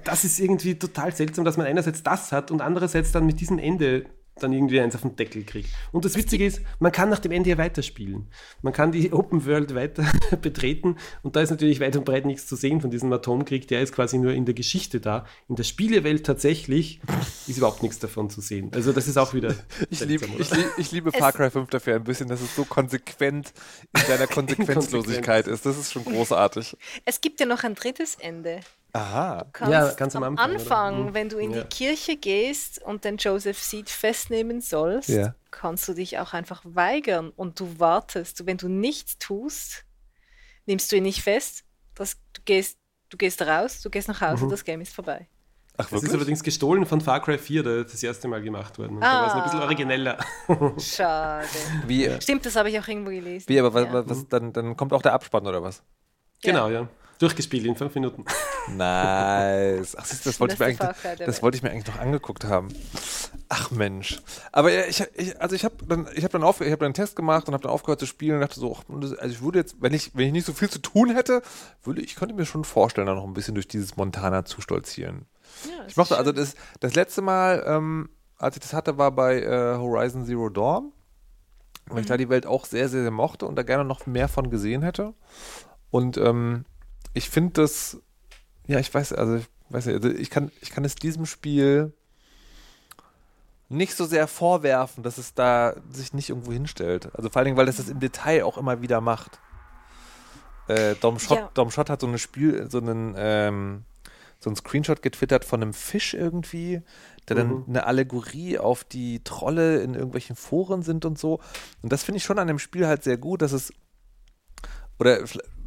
das ist irgendwie total seltsam, dass man einerseits das hat und andererseits dann mit diesem Ende dann irgendwie eins auf den Deckel kriegt. Und das Witzige ist, man kann nach dem Ende ja weiterspielen. Man kann die Open World weiter betreten und da ist natürlich weit und breit nichts zu sehen von diesem Atomkrieg. Der ist quasi nur in der Geschichte da. In der Spielewelt tatsächlich ist überhaupt nichts davon zu sehen. Also das ist auch wieder Ich, lieb, ich, lieb, ich liebe Far Cry 5 dafür ein bisschen, dass es so konsequent in seiner Konsequenzlosigkeit ist. Das ist schon großartig. Es gibt ja noch ein drittes Ende. Aha. ja, ganz am Anfang. Anfang oder? wenn du in Ja. die Kirche gehst und den Joseph Seed festnehmen sollst, Ja. kannst du dich auch einfach weigern und du wartest. Wenn du nichts tust, nimmst du ihn nicht fest, das, du, gehst, du gehst raus, du gehst nach Hause, Mhm. das Game ist vorbei. Ach, Das ist allerdings gestohlen von Far Cry 4, da ist das erste Mal gemacht worden. Und Da war es ein bisschen Ah. origineller. Schade. Wie, Stimmt, das habe ich auch irgendwo gelesen. wie aber was, Ja. was, dann, dann kommt auch der Abspann oder was? Genau, ja. Durchgespielt in fünf Minuten. Nice. Ach, das, wollte ich mir eigentlich, das wollte ich mir eigentlich noch angeguckt haben. Ach Mensch. Aber ja, ich, ich, also ich habe dann, ich habe dann, auf, ich hab dann einen Test gemacht und habe dann aufgehört zu spielen und dachte so, ach, also ich würde jetzt, wenn ich, wenn ich nicht so viel zu tun hätte, würde ich könnte mir schon vorstellen, da noch ein bisschen durch dieses Montana zu stolzieren. Ja, Ich mochte, also das, das letzte Mal, ähm, als ich das hatte, war bei äh, Horizon Zero Dawn, weil ich da die Welt auch sehr, sehr, sehr mochte und da gerne noch mehr von gesehen hätte. Und ähm, ich finde das, ja, ich weiß, also ich weiß nicht, also ich kann, ich kann es diesem Spiel nicht so sehr vorwerfen, dass es da sich nicht irgendwo hinstellt. Also vor allen Dingen, weil das das im Detail auch immer wieder macht. Äh, Dom, Schott, Ja. Dom Schott hat so eine Spiel, so einen, ähm, so einen Screenshot getwittert von einem Fisch irgendwie, der dann Mhm. eine Allegorie auf die Trolle in irgendwelchen Foren sind und so. Und das finde ich schon an dem Spiel halt sehr gut, dass es oder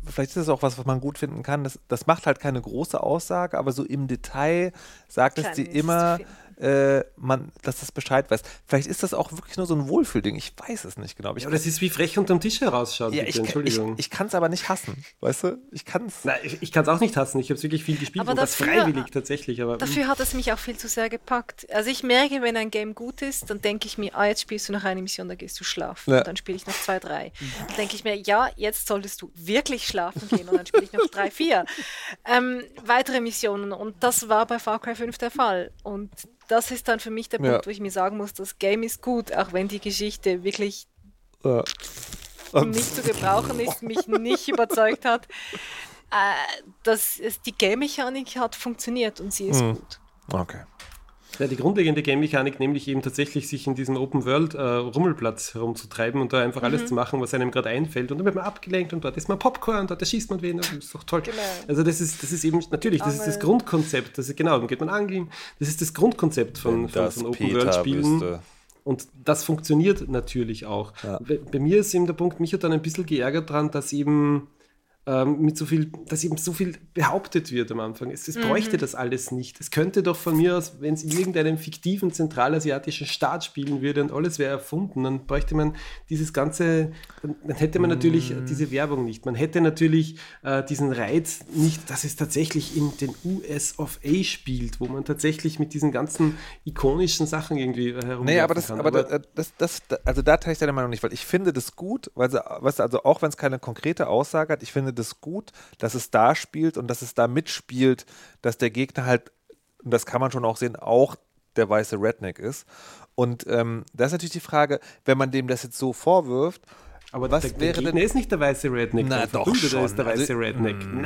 vielleicht ist es auch was, was man gut finden kann. Das, das macht halt keine große Aussage, aber so im Detail sagt es Klein dir ist es zu immer. Äh, man, dass das Bescheid weiß. Vielleicht ist das auch wirklich nur so ein Wohlfühlding. Ich weiß es nicht genau. Aber ich, Aber das ist wie frech unterm Tisch herausschaut, ja, ich, ich, Entschuldigung. ich kann es aber nicht hassen. Weißt du? Ich kann es. Nein, ich, ich kann es auch nicht hassen. Ich habe es wirklich viel gespielt Aber und das dafür- freiwillig tatsächlich. Aber, Dafür hat es mich auch viel zu sehr gepackt. Also ich merke, wenn ein Game gut ist, dann denke ich mir, ah, jetzt spielst du noch eine Mission, dann gehst du schlafen. Ja. Und dann spiele ich noch zwei, drei. Dann denke ich mir, ja, jetzt solltest du wirklich schlafen gehen und dann spiele ich noch drei, vier. Ähm, weitere Missionen. Und das war bei Far Cry 5 der Fall. Und das ist dann für mich der Ja. Punkt, wo ich mir sagen muss, das Game ist gut, auch wenn die Geschichte wirklich Äh, nicht zu gebrauchen ist, mich nicht überzeugt hat. Äh, dass es die Game-Mechanik hat funktioniert und sie ist Mhm. gut. okay. Ja, die grundlegende Game-Mechanik, nämlich eben tatsächlich sich in diesem Open-World-Rummelplatz herumzutreiben und da einfach alles Mhm. zu machen, was einem gerade einfällt. Und dann wird man abgelenkt und dort ist man Popcorn, dort erschießt man wen, das ist doch toll. Genau. Also das ist, das ist eben, natürlich, das ist das Angeln. Grundkonzept. Das ist, genau, dann geht man angeln. Das ist das Grundkonzept von, von, von Open-World-Spielen. Und das funktioniert natürlich auch. Ja. Bei, bei mir ist eben der Punkt, mich hat dann ein bisschen geärgert dran, dass eben ähm, mit so viel, dass eben so viel behauptet wird am Anfang. Es, es bräuchte mhm. das alles nicht. Es könnte doch von mir aus, wenn es in irgendeinem fiktiven zentralasiatischen Staat spielen würde und alles wäre erfunden, dann bräuchte man dieses ganze, dann, dann hätte man natürlich mhm. diese Werbung nicht. Man hätte natürlich äh, diesen Reiz nicht, dass es tatsächlich in den US of A spielt, wo man tatsächlich mit diesen ganzen ikonischen Sachen irgendwie äh, herum. Nee, aber das, kann. aber, aber das, das, das, also da teile ich deine Meinung nicht, weil ich finde das gut, weil sie, was, also auch wenn es keine konkrete Aussage hat, ich finde das gut, dass es da spielt und dass es da mitspielt, dass der Gegner halt, und das kann man schon auch sehen, auch der weiße Redneck ist. Und ähm, da ist natürlich die Frage, wenn man dem das jetzt so vorwirft, aber was der, wäre der denn? ist nicht der weiße Redneck. Na, doch schon. ist der weiße also, Redneck. Mm,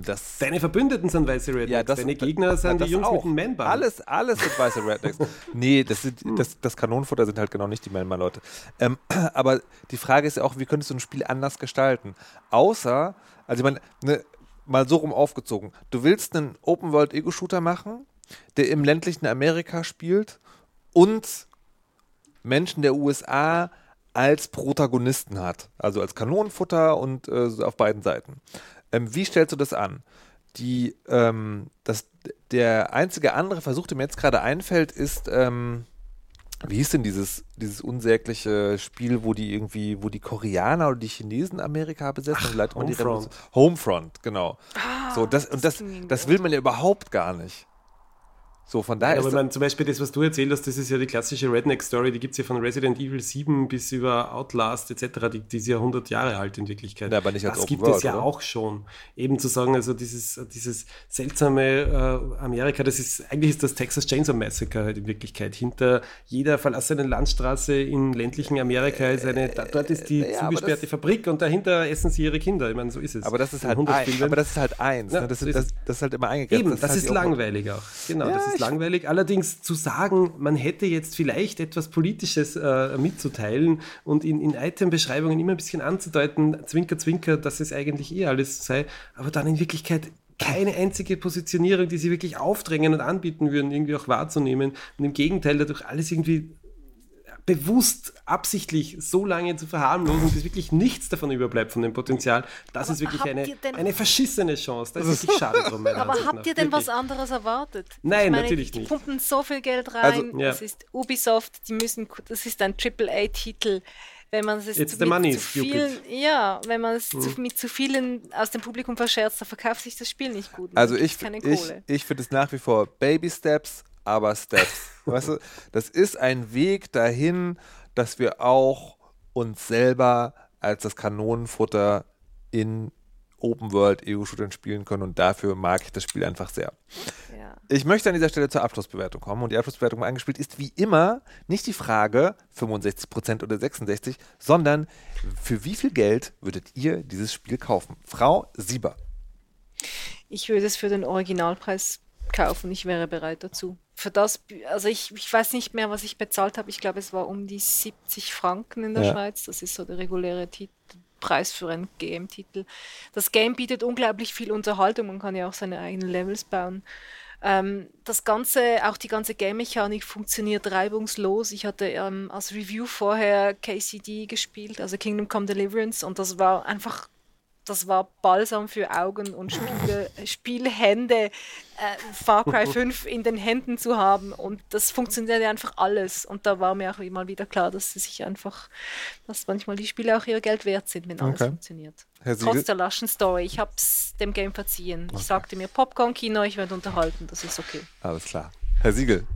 Na. Das, Deine Verbündeten sind weiße Rednecks. Ja, das, Deine Gegner sind ja, die Jungs auch. mit dem Man-Bar. Alles, alles sind weiße Rednecks. nee, das, sind, das, das Kanonenfutter sind halt genau nicht die Man-Bar-Leute. Ähm, aber die Frage ist ja auch, wie könntest du ein Spiel anders gestalten? Außer, also ich meine, ne, mal so rum aufgezogen. Du willst einen Open-World-Ego-Shooter machen, der im ländlichen Amerika spielt und Menschen der USA als Protagonisten hat. Also als Kanonenfutter und äh, auf beiden Seiten. Ähm, wie stellst du das an? Die, ähm, das, der einzige andere Versuch, der mir jetzt gerade einfällt, ist, ähm, wie hieß denn dieses, dieses unsägliche Spiel, wo die irgendwie, wo die Koreaner oder die Chinesen Amerika besetzen? Ach, Homefront. Homefront, genau. Ah, so, das, und das, das will man ja überhaupt gar nicht. So, von daher ja, aber man, zum Beispiel das, was du erzählt hast, das ist ja die klassische Redneck-Story, die gibt es ja von Resident Evil 7 bis über Outlast etc., die, die ist ja 100 Jahre alt in Wirklichkeit. Ja, aber nicht als das Open gibt World, es ja oder? auch schon. Eben zu sagen, also dieses, dieses seltsame äh, Amerika, das ist, eigentlich ist das Texas Chainsaw Massacre halt in Wirklichkeit. Hinter jeder verlassenen Landstraße in ländlichen Amerika ist eine, da, dort ist die ja, zugesperrte das, Fabrik und dahinter essen sie ihre Kinder. Ich meine, so ist es. Aber das ist halt, ein, aber das ist halt eins. Ja, ne? das, ist, das, das, ist halt immer eingegrenzt. Eben, das, ist, halt langweilig auch. Genau, das ist langweilig. Allerdings zu sagen, man hätte jetzt vielleicht etwas Politisches äh, mitzuteilen und in, in Item-Beschreibungen immer ein bisschen anzudeuten, zwinker, zwinker, dass es eigentlich eh alles sei, aber dann in Wirklichkeit keine einzige Positionierung, die sie wirklich aufdrängen und anbieten würden, irgendwie auch wahrzunehmen. Und im Gegenteil, dadurch alles irgendwie bewusst, absichtlich so lange zu verharmlosen, bis wirklich nichts davon überbleibt von dem Potenzial, das aber ist wirklich eine, eine verschissene Chance. Das ist wirklich schade drum. Aber habt nach. ihr denn wirklich. was anderes erwartet? Nein, meine, natürlich die, nicht. Die pumpen so viel Geld rein. Also, ja. Das ist Ubisoft, die müssen, das ist ein AAA-Titel wenn man es It's zu, mit zu vielen, ja, wenn man es mhm. mit zu vielen aus dem Publikum verscherzt, dann verkauft sich das Spiel nicht gut. Also ich, ich, ich finde es nach wie vor Baby Steps, aber Steps. weißt du, das ist ein Weg dahin, dass wir auch uns selber als das Kanonenfutter in Open World Ego-Shootern spielen können und dafür mag ich das Spiel einfach sehr. Ja. Ich möchte an dieser Stelle zur Abschlussbewertung kommen und die Abschlussbewertung eingespielt ist wie immer nicht die Frage 65% oder 66%, sondern für wie viel Geld würdet ihr dieses Spiel kaufen? Frau Sieber. Ich würde es für den Originalpreis kaufen. Ich wäre bereit dazu. Für das, also ich, ich weiß nicht mehr, was ich bezahlt habe. Ich glaube, es war um die 70 Franken in der ja. Schweiz. Das ist so der reguläre Titel. Preis für einen GM-Titel. Das Game bietet unglaublich viel Unterhaltung. Man kann ja auch seine eigenen Levels bauen. Ähm, das Ganze, auch die ganze Game-Mechanik funktioniert reibungslos. Ich hatte ähm, als Review vorher KCD gespielt, also Kingdom Come Deliverance, und das war einfach das war Balsam für Augen und Spiele, Spielhände, äh, Far Cry 5 in den Händen zu haben. Und das funktionierte einfach alles. Und da war mir auch immer wieder klar, dass es sich einfach, dass manchmal die Spiele auch ihr Geld wert sind, wenn alles okay. funktioniert. Trotz der laschen Story. Ich habe es dem Game verziehen. Okay. Ich sagte mir, Popcorn-Kino, ich werde unterhalten, das ist okay. Alles klar. Herr Siegel,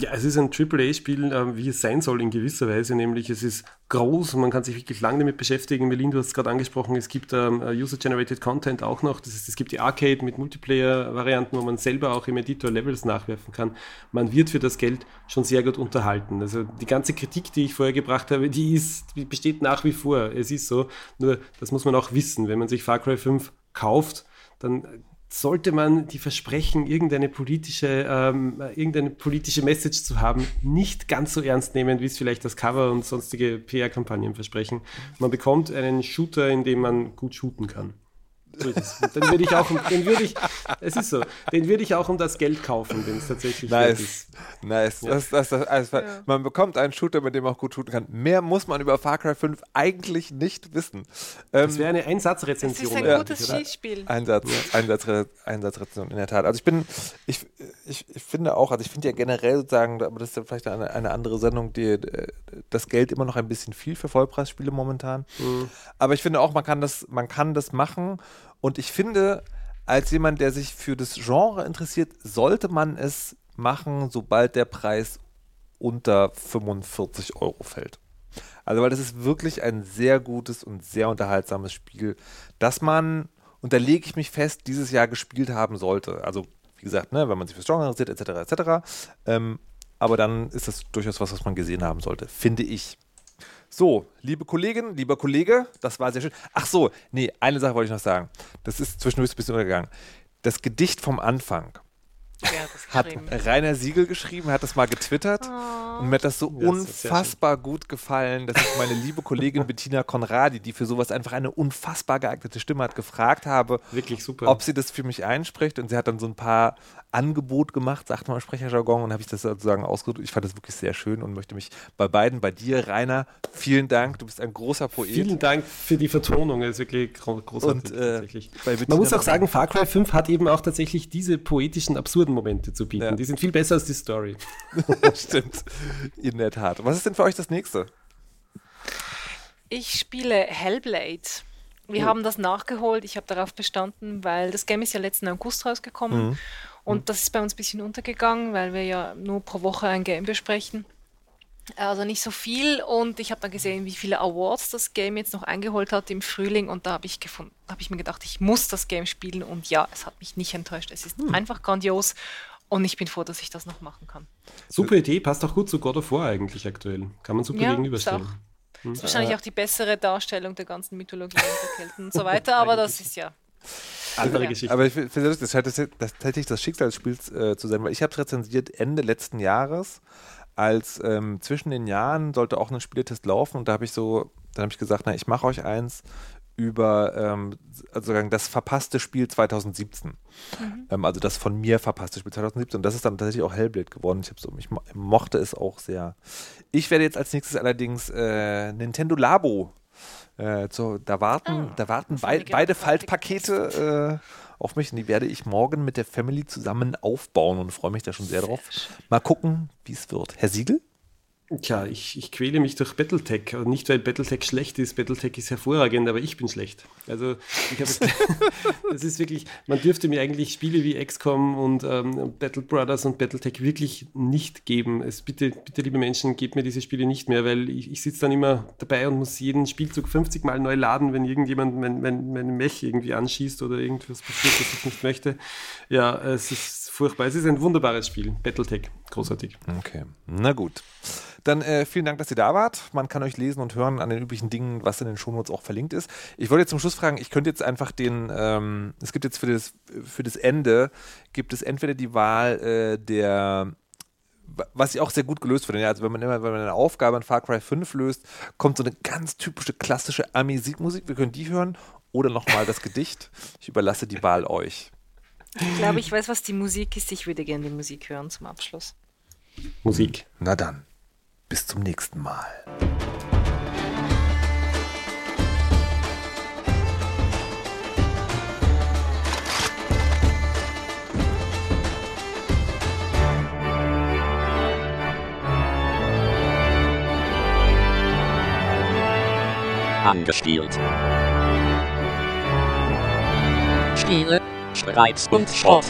ja, es ist ein AAA-Spiel, äh, wie es sein soll in gewisser Weise, nämlich es ist groß und man kann sich wirklich lange damit beschäftigen. Melin, du hast es gerade angesprochen, es gibt ähm, äh, User-Generated Content auch noch. Das heißt, es gibt die Arcade mit Multiplayer-Varianten, wo man selber auch im Editor Levels nachwerfen kann. Man wird für das Geld schon sehr gut unterhalten. Also die ganze Kritik, die ich vorher gebracht habe, die, ist, die besteht nach wie vor. Es ist so, nur das muss man auch wissen. Wenn man sich Far Cry 5 kauft, dann sollte man die Versprechen, irgendeine politische, ähm, irgendeine politische Message zu haben, nicht ganz so ernst nehmen, wie es vielleicht das Cover und sonstige PR-Kampagnen versprechen. Man bekommt einen Shooter, in dem man gut shooten kann. So dann würde ich auch, den würde ich, es ist so. Den würde ich auch um das Geld kaufen, wenn es tatsächlich nice. ist. Nice. Ja. Das, das, das, also, ja. Man bekommt einen Shooter, mit dem man auch gut shooten kann. Mehr muss man über Far Cry 5 eigentlich nicht wissen. Das ähm, wäre eine Einsatzrezension. Das ist ein gutes Schießspiel. Einsatz, Einsatz, Einsatzrezension, in der Tat. Also ich bin, ich, ich, ich finde auch, also ich finde ja generell sozusagen, aber das ist ja vielleicht eine, eine andere Sendung, die äh, das Geld immer noch ein bisschen viel für Vollpreisspiele momentan. Mhm. Aber ich finde auch, man kann das, man kann das machen und ich finde, als jemand, der sich für das Genre interessiert, sollte man es machen, sobald der Preis unter 45 Euro fällt. Also, weil das ist wirklich ein sehr gutes und sehr unterhaltsames Spiel, das man, und da lege ich mich fest, dieses Jahr gespielt haben sollte. Also, wie gesagt, ne, wenn man sich für Genre interessiert, etc., etc. Ähm, aber dann ist das durchaus was, was man gesehen haben sollte, finde ich. So, liebe Kollegin, lieber Kollege, das war sehr schön. Ach so, nee, eine Sache wollte ich noch sagen. Das ist zwischendurch ein bisschen untergegangen. Das Gedicht vom Anfang hat Rainer Siegel geschrieben, hat das mal getwittert oh. und mir hat das so ja, unfassbar gut gefallen, dass ich meine liebe Kollegin Bettina Konradi, die für sowas einfach eine unfassbar geeignete Stimme hat, gefragt habe, ob sie das für mich einspricht und sie hat dann so ein paar Angebot gemacht, sagt man im Sprecherjargon, und habe ich das sozusagen ausgedrückt. Ich fand das wirklich sehr schön und möchte mich bei beiden, bei dir, Rainer, vielen Dank. Du bist ein großer Poet. Vielen Dank für die Vertonung, das ist wirklich großartig. Und, äh, tatsächlich. Man muss auch sagen, Far Cry 5 hat eben auch tatsächlich diese poetischen, absurden Momente zu bieten. Ja. Die sind viel besser als die Story. Stimmt, in der Tat. Was ist denn für euch das nächste? Ich spiele Hellblade. Wir mhm. haben das nachgeholt. Ich habe darauf bestanden, weil das Game ist ja letzten August rausgekommen. Mhm. Und das ist bei uns ein bisschen untergegangen, weil wir ja nur pro Woche ein Game besprechen. Also nicht so viel und ich habe dann gesehen, wie viele Awards das Game jetzt noch eingeholt hat im Frühling und da habe ich gefunden, habe ich mir gedacht, ich muss das Game spielen und ja, es hat mich nicht enttäuscht. Es ist hm. einfach grandios und ich bin froh, dass ich das noch machen kann. Super Idee, passt auch gut zu God of War eigentlich aktuell. Kann man super ja, gegenüberstellen. Ist, hm. ist wahrscheinlich auch die bessere Darstellung der ganzen Mythologie und der Kelten und so weiter, aber das ist ja andere ja. Geschichte. Aber ich finde, das scheint tatsächlich das Schicksal des Spiels äh, zu sein, weil ich habe es rezensiert Ende letzten Jahres, als ähm, zwischen den Jahren sollte auch ein Spieletest laufen und da habe ich so, dann habe ich gesagt, na, ich mache euch eins über ähm, also das verpasste Spiel 2017. Mhm. Ähm, also das von mir verpasste Spiel 2017. Und das ist dann tatsächlich auch Hellblade geworden. Ich, so, ich mochte es auch sehr. Ich werde jetzt als nächstes allerdings äh, Nintendo Labo äh, so, da warten, ah, da warten bei, beide Faltpakete äh, auf mich und die werde ich morgen mit der Family zusammen aufbauen und freue mich da schon sehr, sehr drauf. Schön. Mal gucken, wie es wird. Herr Siegel? Tja, ich, ich quäle mich durch Battletech. Und nicht, weil Battletech schlecht ist. Battletech ist hervorragend, aber ich bin schlecht. Also, ich habe das ist wirklich, man dürfte mir eigentlich Spiele wie XCOM und ähm, Battle Brothers und Battletech wirklich nicht geben. Es, bitte, bitte, liebe Menschen, gebt mir diese Spiele nicht mehr, weil ich, ich sitze dann immer dabei und muss jeden Spielzug 50 Mal neu laden, wenn irgendjemand mein, mein, mein Mech irgendwie anschießt oder irgendwas passiert, das ich nicht möchte. Ja, es ist furchtbar. Es ist ein wunderbares Spiel. Battletech, großartig. Okay, na gut. Dann äh, vielen Dank, dass ihr da wart. Man kann euch lesen und hören an den üblichen Dingen, was in den Shownotes auch verlinkt ist. Ich wollte jetzt zum Schluss fragen, ich könnte jetzt einfach den, ähm, es gibt jetzt für das, für das Ende, gibt es entweder die Wahl äh, der was ich auch sehr gut gelöst finde. Ja, also wenn man immer, wenn man eine Aufgabe in Far Cry 5 löst, kommt so eine ganz typische klassische Amüsikmusik. Wir können die hören oder nochmal das Gedicht. Ich überlasse die Wahl euch. Ich glaube, ich weiß, was die Musik ist. Ich würde gerne die Musik hören zum Abschluss. Musik. Na dann. Bis zum nächsten Mal. Angespielt. Spiele, Spreiz und Schrott.